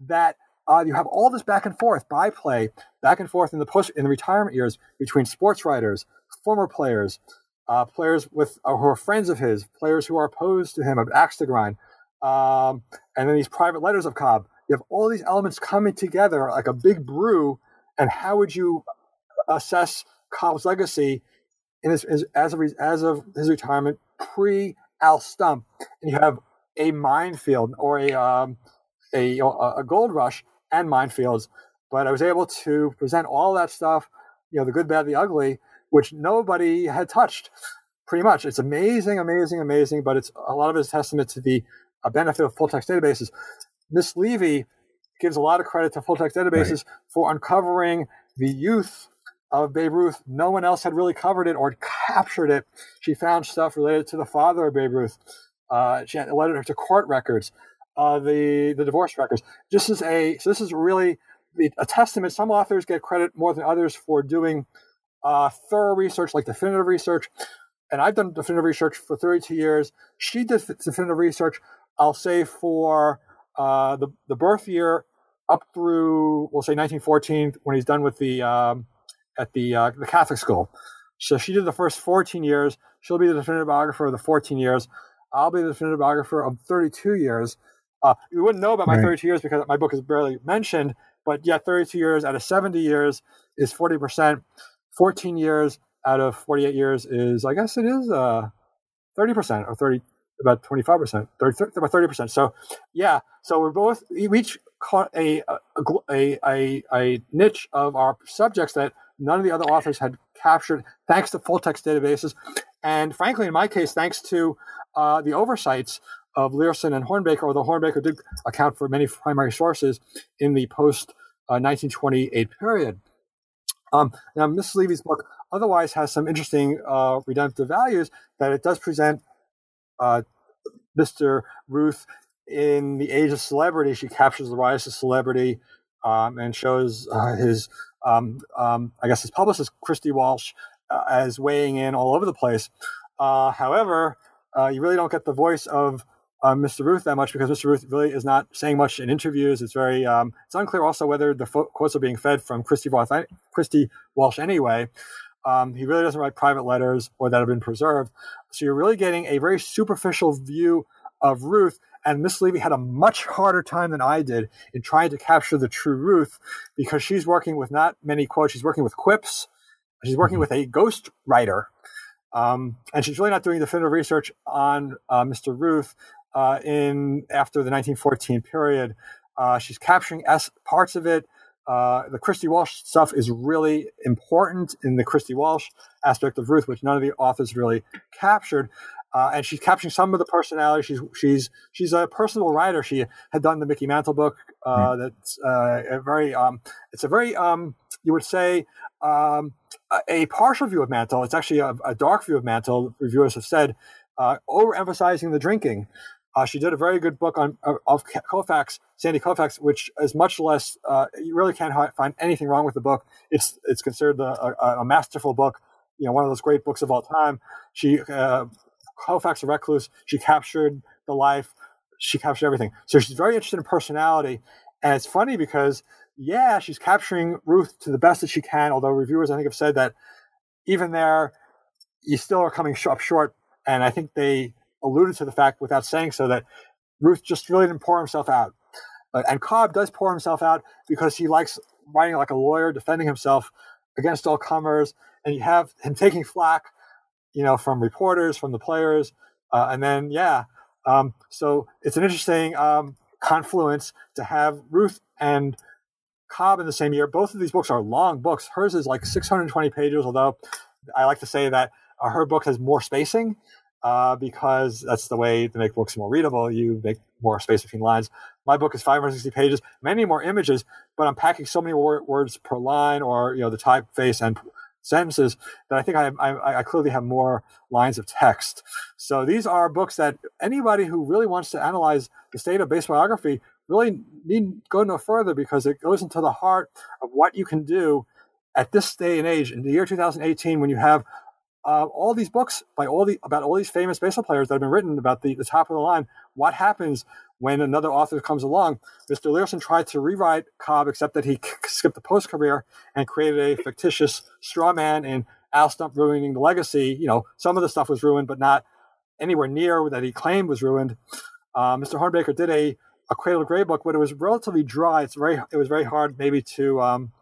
that uh, you have all this back and forth byplay, back and forth in the post in the retirement years between sports writers, former players, uh, players with uh, who are friends of his, players who are opposed to him, of axe to grind, um, and then these private letters of Cobb. You have all these elements coming together like a big brew. And how would you assess Cobb's legacy in his, his as of as of his retirement pre Al Stump, and you have a minefield or a um, a, a gold rush and minefields. But I was able to present all that stuff, you know, the good, bad, the ugly, which nobody had touched. Pretty much, it's amazing, amazing, amazing. But it's a lot of it is testament to the uh, benefit of full text databases. Miss Leavy gives a lot of credit to full text databases right. for uncovering the youth of Babe Ruth. No one else had really covered it or captured it. She found stuff related to the father of Babe Ruth. Uh, she had led her to court records, uh, the the divorce records. This is a so this is really a testament. Some authors get credit more than others for doing uh, thorough research, like definitive research. And I've done definitive research for 32 years. She did definitive research, I'll say, for uh, the the birth year up through we'll say 1914 when he's done with the um, at the uh, the Catholic school. So she did the first 14 years. She'll be the definitive biographer of the 14 years. I'll be the definitive biographer of 32 years. Uh, you wouldn't know about my right. 32 years because my book is barely mentioned, but yeah, 32 years out of 70 years is 40%. 14 years out of 48 years is, I guess it is uh, 30% or 30, about 25%, 30, about 30%. So yeah, so we're both, we each caught a, a, a, a niche of our subjects that none of the other authors had captured, thanks to full text databases. And frankly, in my case, thanks to uh, the oversights of Leerhsen and Hornbaker, although Hornbaker did account for many primary sources in the post uh, 1928 period. Um, now, Miss Leavy's book otherwise has some interesting uh, redemptive values that it does present uh, Mr. Ruth in the age of celebrity. She captures the rise of celebrity um, and shows uh, his um, um, I guess his publicist, Christy Walsh, uh, as weighing in all over the place. Uh, however, uh, you really don't get the voice of uh, Mr. Ruth that much because Mr. Ruth really is not saying much in interviews. It's very um, it's unclear also whether the fo- quotes are being fed from Christy, Roth, Christy Walsh anyway. Um, he really doesn't write private letters or that have been preserved. So you're really getting a very superficial view of Ruth. And Miss Leavy had a much harder time than I did in trying to capture the true Ruth because she's working with not many quotes. She's working with quips. She's working mm-hmm. with a ghost writer. Um, and she's really not doing definitive research on uh, Mr. Ruth uh, in after the 1914 period. Uh, she's capturing S parts of it. Uh, the Christy Walsh stuff is really important in the Christy Walsh aspect of Ruth, which none of the authors really captured. Uh, and she's capturing some of the personality. She's she's she's a personal writer. She had done the Mickey Mantle book. Uh, mm That's uh, a very um, it's a very um, you would say um, a partial view of Mantle. It's actually a, a dark view of Mantle. Reviewers have said uh, overemphasizing the drinking. Uh, she did a very good book on of Koufax, Sandy Koufax, which is much less. Uh, you really can't find anything wrong with the book. It's it's considered a, a, a, masterful book. You know, one of those great books of all time. She uh, Koufax the Recluse. She captured the life. She captured everything. So she's very interested in personality, and it's funny because yeah, she's capturing Ruth to the best that she can. Although reviewers, I think, have said that even there, you still are coming up short. And I think they alluded to the fact, without saying so, that Ruth just really didn't pour himself out. And Cobb does pour himself out because he likes writing like a lawyer, defending himself against all comers. And you have him taking flack, you know, from reporters, from the players. Uh, and then, yeah. Um, so it's an interesting um, confluence to have Ruth and Cobb in the same year. Both of these books are long books. Hers is like 620 pages, although I like to say that uh, her book has more spacing uh, because that's the way to make books more readable. You make more space between lines. My book is 560 pages, many more images, but I'm packing so many wor- words per line or you know the typeface and sentences that I think I, I, I, clearly have more lines of text. So these are books that anybody who really wants to analyze the state of base biography really need go no further because it goes into the heart of what you can do at this day and age in the year 2018 when you have uh, all these books by all the about all these famous baseball players that have been written about the, the top of the line. What happens when another author comes along? Mr. Leerhsen tried to rewrite Cobb, except that he skipped the post career and created a fictitious straw man in Al Stump ruining the legacy. You know, some of the stuff was ruined, but not anywhere near that he claimed was ruined. Uh, Mr. Hornbaker did a a Cradle Gray book, but it was relatively dry. It's very it was very hard maybe to um,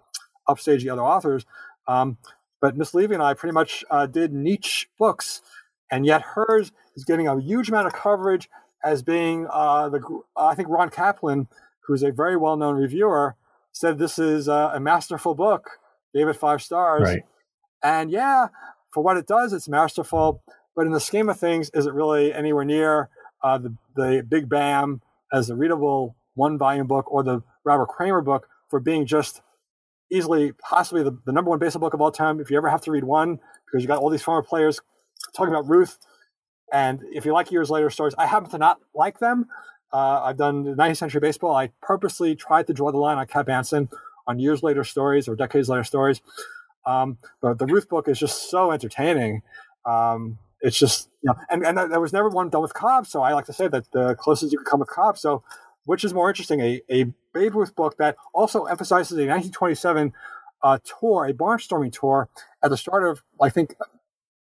upstage the other authors. Um, but Miss Leavy and I pretty much uh, did niche books, and yet hers is getting a huge amount of coverage as being uh, the. Uh, I think Ron Kaplan, who's a very well known reviewer, said this is a masterful book. Gave it five stars. Right. And yeah, for what it does, it's masterful. But in the scheme of things, is it really anywhere near uh, the the Big Bam as a readable one volume book or the Robert Creamer book for being just easily, possibly the, the number one baseball book of all time. If you ever have to read one, because you got all these former players talking about Ruth. And if you like years later stories, I happen to not like them. Uh, I've done 19th century baseball. I purposely tried to draw the line on Cap Anson on years later stories or decades later stories. Um, but the Ruth book is just so entertaining. Um, it's just, you know, and, and there was never one done with Cobb. So I like to say that the closest you could come with Cobb. So which is more interesting, a, a Babe Ruth book that also emphasizes a 1927 uh, tour, a barnstorming tour at the start of, I think,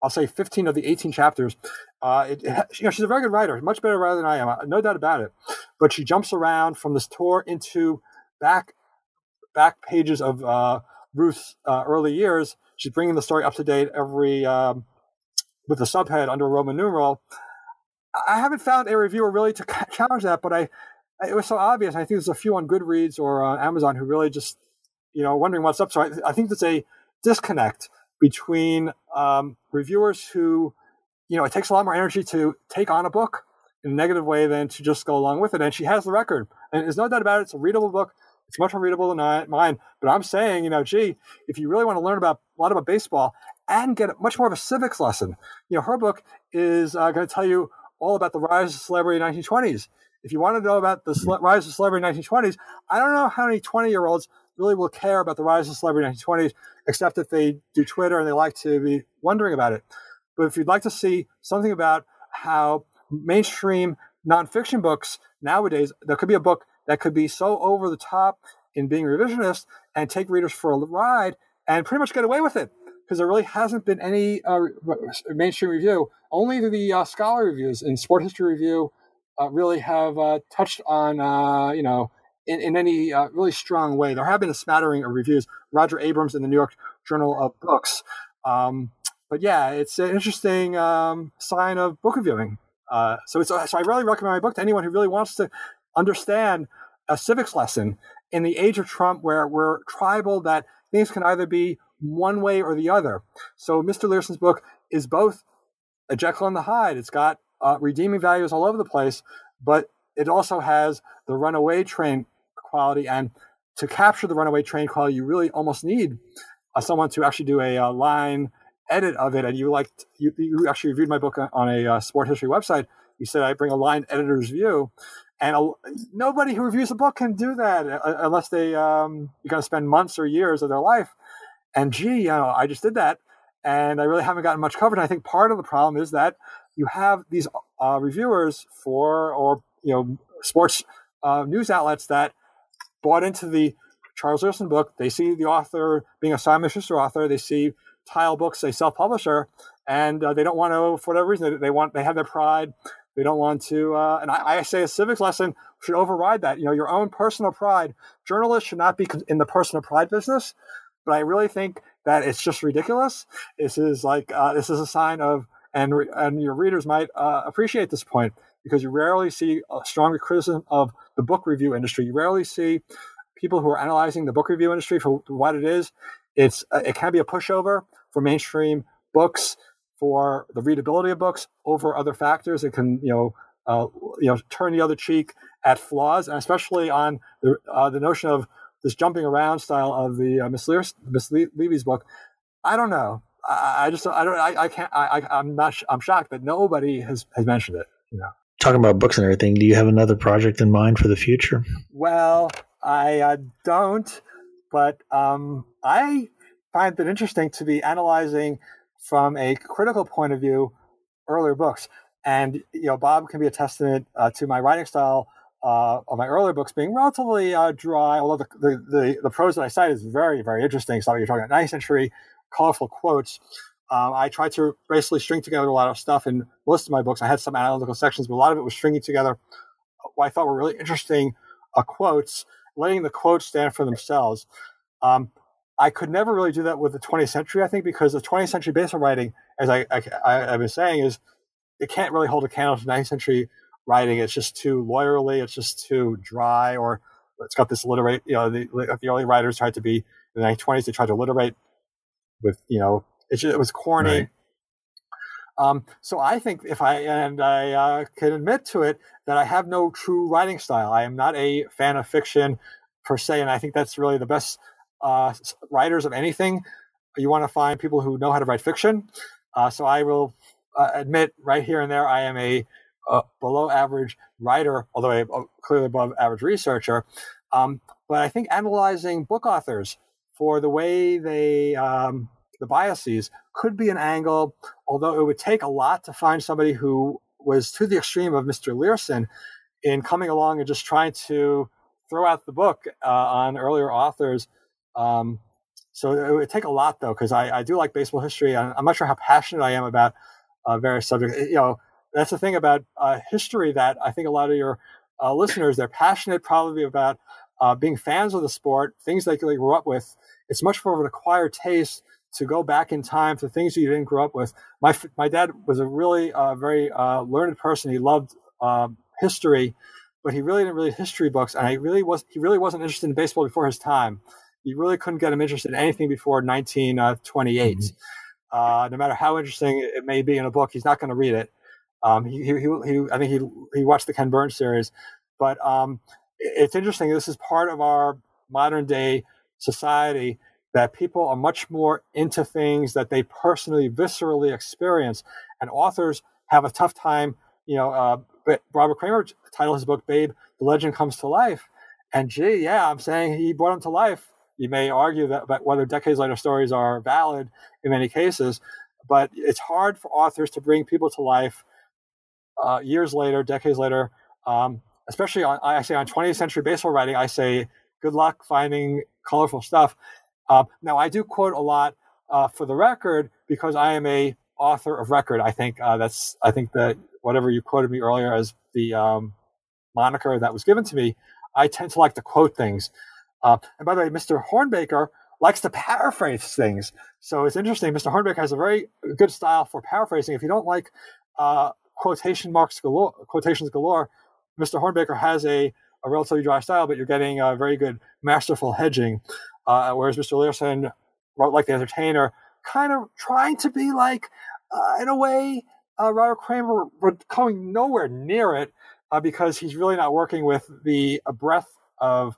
I'll say 15 of the 18 chapters. Uh, it, it, you know, she's a very good writer, much better writer than I am, no doubt about it. But she jumps around from this tour into back back pages of uh, Ruth's uh, early years. She's bringing the story up to date every um, with the subhead under a Roman numeral. I haven't found a reviewer really to challenge that, but I it was so obvious. I think there's a few on Goodreads or on Amazon who really just, you know, wondering what's up. So I, I think there's a disconnect between um, reviewers who, you know, it takes a lot more energy to take on a book in a negative way than to just go along with it. And she has the record, and there's no doubt about it. It's a readable book. It's much more readable than I, mine. But I'm saying, you know, gee, if you really want to learn about a lot about baseball and get much more of a civics lesson, you know, her book is uh, going to tell you all about the rise of celebrity in the 1920s if you want to know about the rise of celebrity in the 1920s, I don't know how many 20 year olds really will care about the rise of celebrity in the 1920s, except if they do Twitter and they like to be wondering about it. But if you'd like to see something about how mainstream nonfiction books nowadays, there could be a book that could be so over the top in being revisionist and take readers for a ride and pretty much get away with it because there really hasn't been any uh, mainstream review. Only the uh, scholar reviews in Sport History Review uh, really have uh, touched on, uh, you know, in, in any uh, really strong way. There have been a smattering of reviews. Roger Abrams in the New York Journal of Books. Um, but yeah, it's an interesting um, sign of book reviewing. so it's so I really recommend my book to anyone who really wants to understand a civics lesson in the age of Trump, where we're tribal that things can either be one way or the other. So Mr. Leerhsen's book is both a Jekyll and the Hyde. It's got uh, redeeming values all over the place, but it also has the runaway train quality. And to capture the runaway train quality, you really almost need uh, someone to actually do a, uh, line edit of it. And you like you, you actually reviewed my book on a uh, sport history website. You said I bring a line editor's view, and a, nobody who reviews a book can do that uh, unless they um, you're going to spend months or years of their life and gee, you know, I just did that, and I really haven't gotten much coverage. And I think part of the problem is that you have these uh, reviewers for or you know sports uh, news outlets that bought into the Charles Leerhsen book. They see the author being a Simon Schuster author. They see Tile Books, a self-publisher, and uh, they don't want to, for whatever reason, they want they have their pride. They don't want to, uh, and I, I, say a civics lesson should override that. You know, your own personal pride. Journalists should not be in the personal pride business but I really think that it's just ridiculous. This is like uh, this is a sign of, and re- and your readers might uh, appreciate this point because you rarely see a stronger criticism of the book review industry. You rarely see people who are analyzing the book review industry for what it is. It's uh, it can be a pushover for mainstream books for the readability of books over other factors. It can you know uh, you know turn the other cheek at flaws, and especially on the uh, the notion of this jumping around style of the uh, Miss, Miss Leavy's book. I don't know. I, I just I don't I, I can't I, I am not I'm shocked that nobody has has mentioned it. You know, talking about books and everything. Do you have another project in mind for the future? Well, I uh, don't, but um, I find it interesting to be analyzing from a critical point of view earlier books. And you know, Bob can be a testament uh, to my writing style uh, of my earlier books being relatively uh, dry, although the, the, the, the, prose that I cite is very, very interesting. So you're talking about 19th century colorful quotes. Um, I tried to basically string together a lot of stuff in most of my books. I had some analytical sections, but a lot of it was stringing together what I thought were really interesting uh, quotes, letting the quotes stand for themselves. Um, I could never really do that with the 20th century, I think, because the 20th century baseball writing, as I, I, I, been saying, is it can't really hold a candle to 19th century writing. It's just too lawyerly. It's just too dry, or it's got this literate. You know, the, the early writers tried to be in the 1920s. They tried to literate with you know it, just, it was corny. Right. Um, so I think if I and I uh, can admit to it that I have no true writing style. I am not a fan of fiction per se, and I think that's really the best uh, writers of anything. You want to find people who know how to write fiction. Uh, so I will uh, admit right here and there I am a a below average writer, although I am clearly above average researcher. Um, but I think analyzing book authors for the way they, um, the biases could be an angle, although it would take a lot to find somebody who was to the extreme of Mr. Leerhsen in coming along and just trying to throw out the book uh, on earlier authors. Um, so it would take a lot, though, because I, I, do like baseball history. I'm not sure how passionate I am about uh, various subjects. You know, that's the thing about uh, history that I think a lot of your uh, listeners they're passionate probably about uh, being fans of the sport, things they grew up with. It's much more of an acquired taste to go back in time to things you didn't grow up with. My my dad was a really uh, very uh, learned person. He loved um, history, but he really didn't read history books, and I really was he really wasn't interested in baseball before his time. You really couldn't get him interested in anything before 1928. Mm-hmm. Uh, no matter how interesting it may be in a book, he's not going to read it. Um, he, he, he, I think he, he watched the Ken Burns series, but um, it's interesting. This is part of our modern day society that people are much more into things that they personally, viscerally experience, and authors have a tough time. You know, uh, Robert Creamer titled his book "Babe: The Legend Comes to Life," and gee, yeah, I'm saying he brought him to life. You may argue that about whether decades later stories are valid in many cases, but it's hard for authors to bring people to life uh, years later, decades later, um, especially on I say on 20th century baseball writing, I say good luck finding colorful stuff. Uh, now I do quote a lot uh, for the record because I am a author of record. I think uh, that's I think that whatever you quoted me earlier as the um, moniker that was given to me, I tend to like to quote things. Uh, and by the way, Mr. Hornbaker likes to paraphrase things. So it's interesting. Mr. Hornbaker has a very good style for paraphrasing. If you don't like uh, quotation marks galore, quotations galore, Mr. Hornbaker has a, a relatively dry style, but you're getting a very good masterful hedging. Uh, whereas Mr. Leerhsen wrote like the entertainer, kind of trying to be like, uh, in a way, uh, Robert Creamer, but coming nowhere near it uh, because he's really not working with the breadth of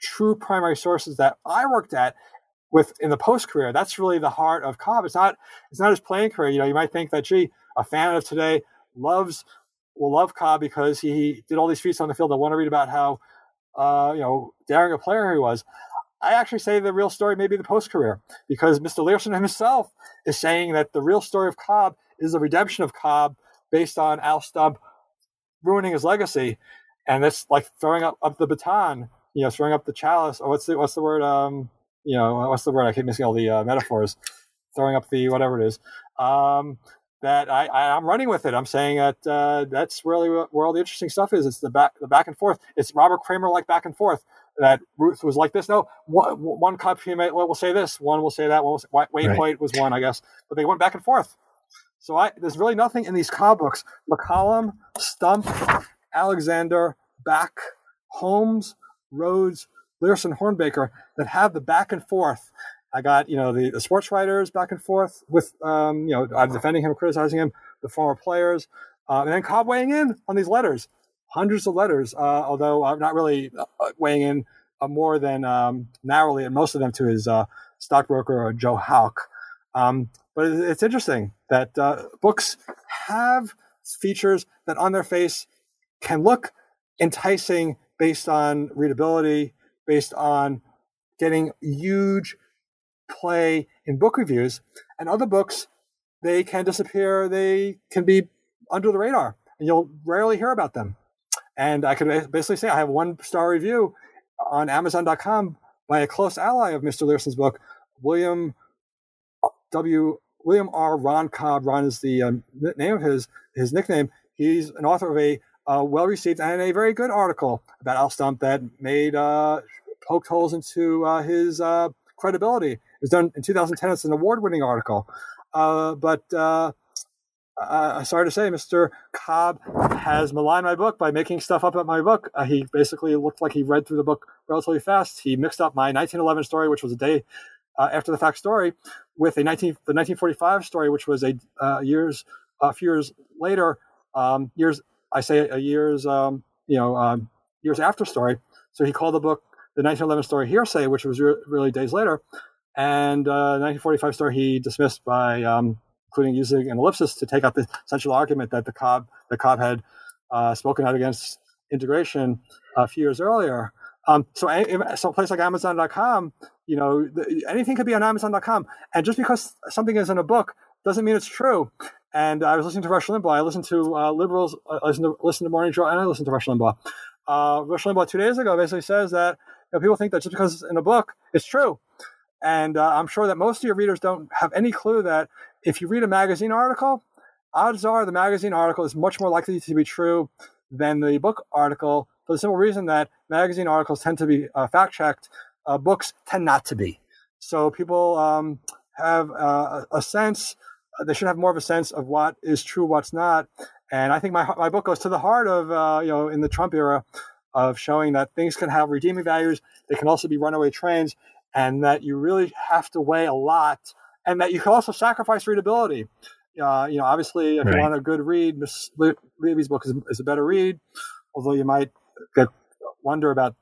true primary sources that I worked at with in the post career. That's really the heart of Cobb. It's not it's not his playing career. You know, you might think that gee, a fan of today loves will love Cobb because he did all these feats on the field. I want to read about how uh, you know daring a player he was. I actually say the real story may be the post career because Mr. Leerhsen himself is saying that the real story of Cobb is the redemption of Cobb based on Al Stump ruining his legacy, and that's like throwing up, up the baton, you know, throwing up the chalice, or what's the what's the word? Um, you know, what's the word? I keep missing all the uh, metaphors. Throwing up the whatever it is. Um, that I, I am running with it. I'm saying that uh, that's really where all the interesting stuff is. It's the back the back and forth. It's Robert Creamer like back and forth. That Ruth was like this. No, one, one Cub teammate will say this. One will say that. One will say, right. Hoyt was one, I guess. But they went back and forth. So I, there's really nothing in these Cobb books. McCallum, Stump, Alexander, Bak, Holmes, Rhodes, Leerhsen, Hornbaker that have the back and forth. I got you know the, the sports writers back and forth with um, you know I'm defending him, criticizing him, the former players, uh, and then Cobb weighing in on these letters, hundreds of letters. Uh, although I'm not really uh, weighing in uh, more than um, narrowly, and most of them to his uh, stockbroker Joe Hauk. Um, but it's interesting that uh, books have features that on their face can look enticing based on readability, based on getting huge play in book reviews, and other books they can disappear. They can be under the radar, and you'll rarely hear about them. And I could basically say I have one star review on Amazon.com by a close ally of Mr. Leerhsen's book, William W. William R. Ron Cobb. Ron is the um, name of his his nickname. He's an author of a uh, well received and a very good article about Al Stump that made uh, poked holes into uh, his uh, credibility. It was done in 2010. It's an award winning article. Uh, but uh, uh, sorry to say, Mr. Cobb has maligned my book by making stuff up about my book. Uh, he basically looked like he read through the book relatively fast. He mixed up my 1911 story, which was a day uh, after the fact story, with a 19, the 1945 story, which was a years a few years later, um, years I say a years um, you know um, years after story. So he called the book the 1911 story hearsay, which was re- really days later, and uh, 1945 story he dismissed by um, including using an ellipsis to take out the central argument that the Cobb the Cobb had uh, spoken out against integration a few years earlier. Um, so, so a place like Amazon.com, you know, the, anything could be on Amazon.com, and just because something is in a book doesn't mean it's true. And I was listening to Rush Limbaugh. I listened to uh, liberals. I uh, listened to listen to Morning Joe, and I listened to Rush Limbaugh. Uh, Rush Limbaugh two days ago basically says that you know, people think that just because it's in a book, it's true. And uh, I'm sure that most of your readers don't have any clue that if you read a magazine article, odds are the magazine article is much more likely to be true than the book article for the simple reason that magazine articles tend to be uh, fact checked, uh, books tend not to be. So people um, have uh, a sense, uh, they should have more of a sense of what is true, what's not. And I think my, my book goes to the heart of, uh, you know, in the Trump era, of showing that things can have redeeming values. They can also be runaway trains, and that you really have to weigh a lot, and that you can also sacrifice readability. Uh, you know, obviously, if right. you want a good read, Miss Leavy's book is, is, a better read, although you might get, wonder about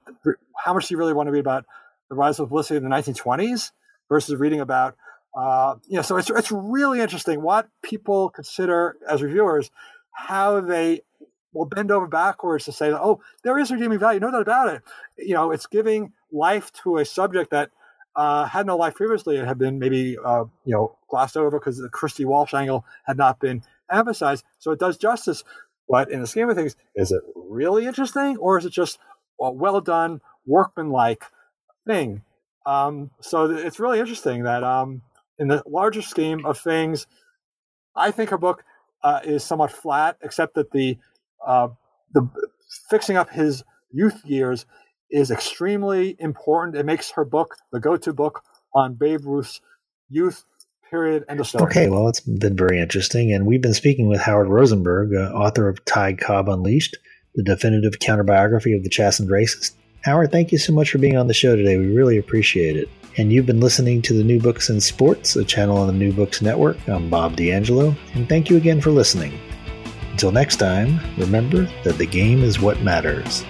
how much you really want to read about the rise of publicity in the 1920s versus reading about, uh, you know, so it's, it's really interesting what people consider as reviewers, how they will bend over backwards to say, oh, there is redeeming value, no doubt about it. You know, it's giving life to a subject that uh, had no life previously. It had been maybe, uh, you know, glossed over because the Christy Walsh angle had not been emphasized. So it does justice. But in the scheme of things, is it really interesting or is it just a well done, workmanlike thing? Um, so it's really interesting that um, in the larger scheme of things, I think her book uh, is somewhat flat, except that the uh, the fixing up his youth years is extremely important. It makes her book the go-to book on Babe Ruth's youth period and the story. Okay, well, it's been very interesting, and we've been speaking with Howard Rosenberg, uh, author of Ty Cobb Unleashed, the definitive counterbiography of the Chastened Racist. Howard, thank you so much for being on the show today. We really appreciate it. And you've been listening to the New Books in Sports, a channel on the New Books Network. I'm Bob D'Angelo, and thank you again for listening. Until next time, remember that the game is what matters.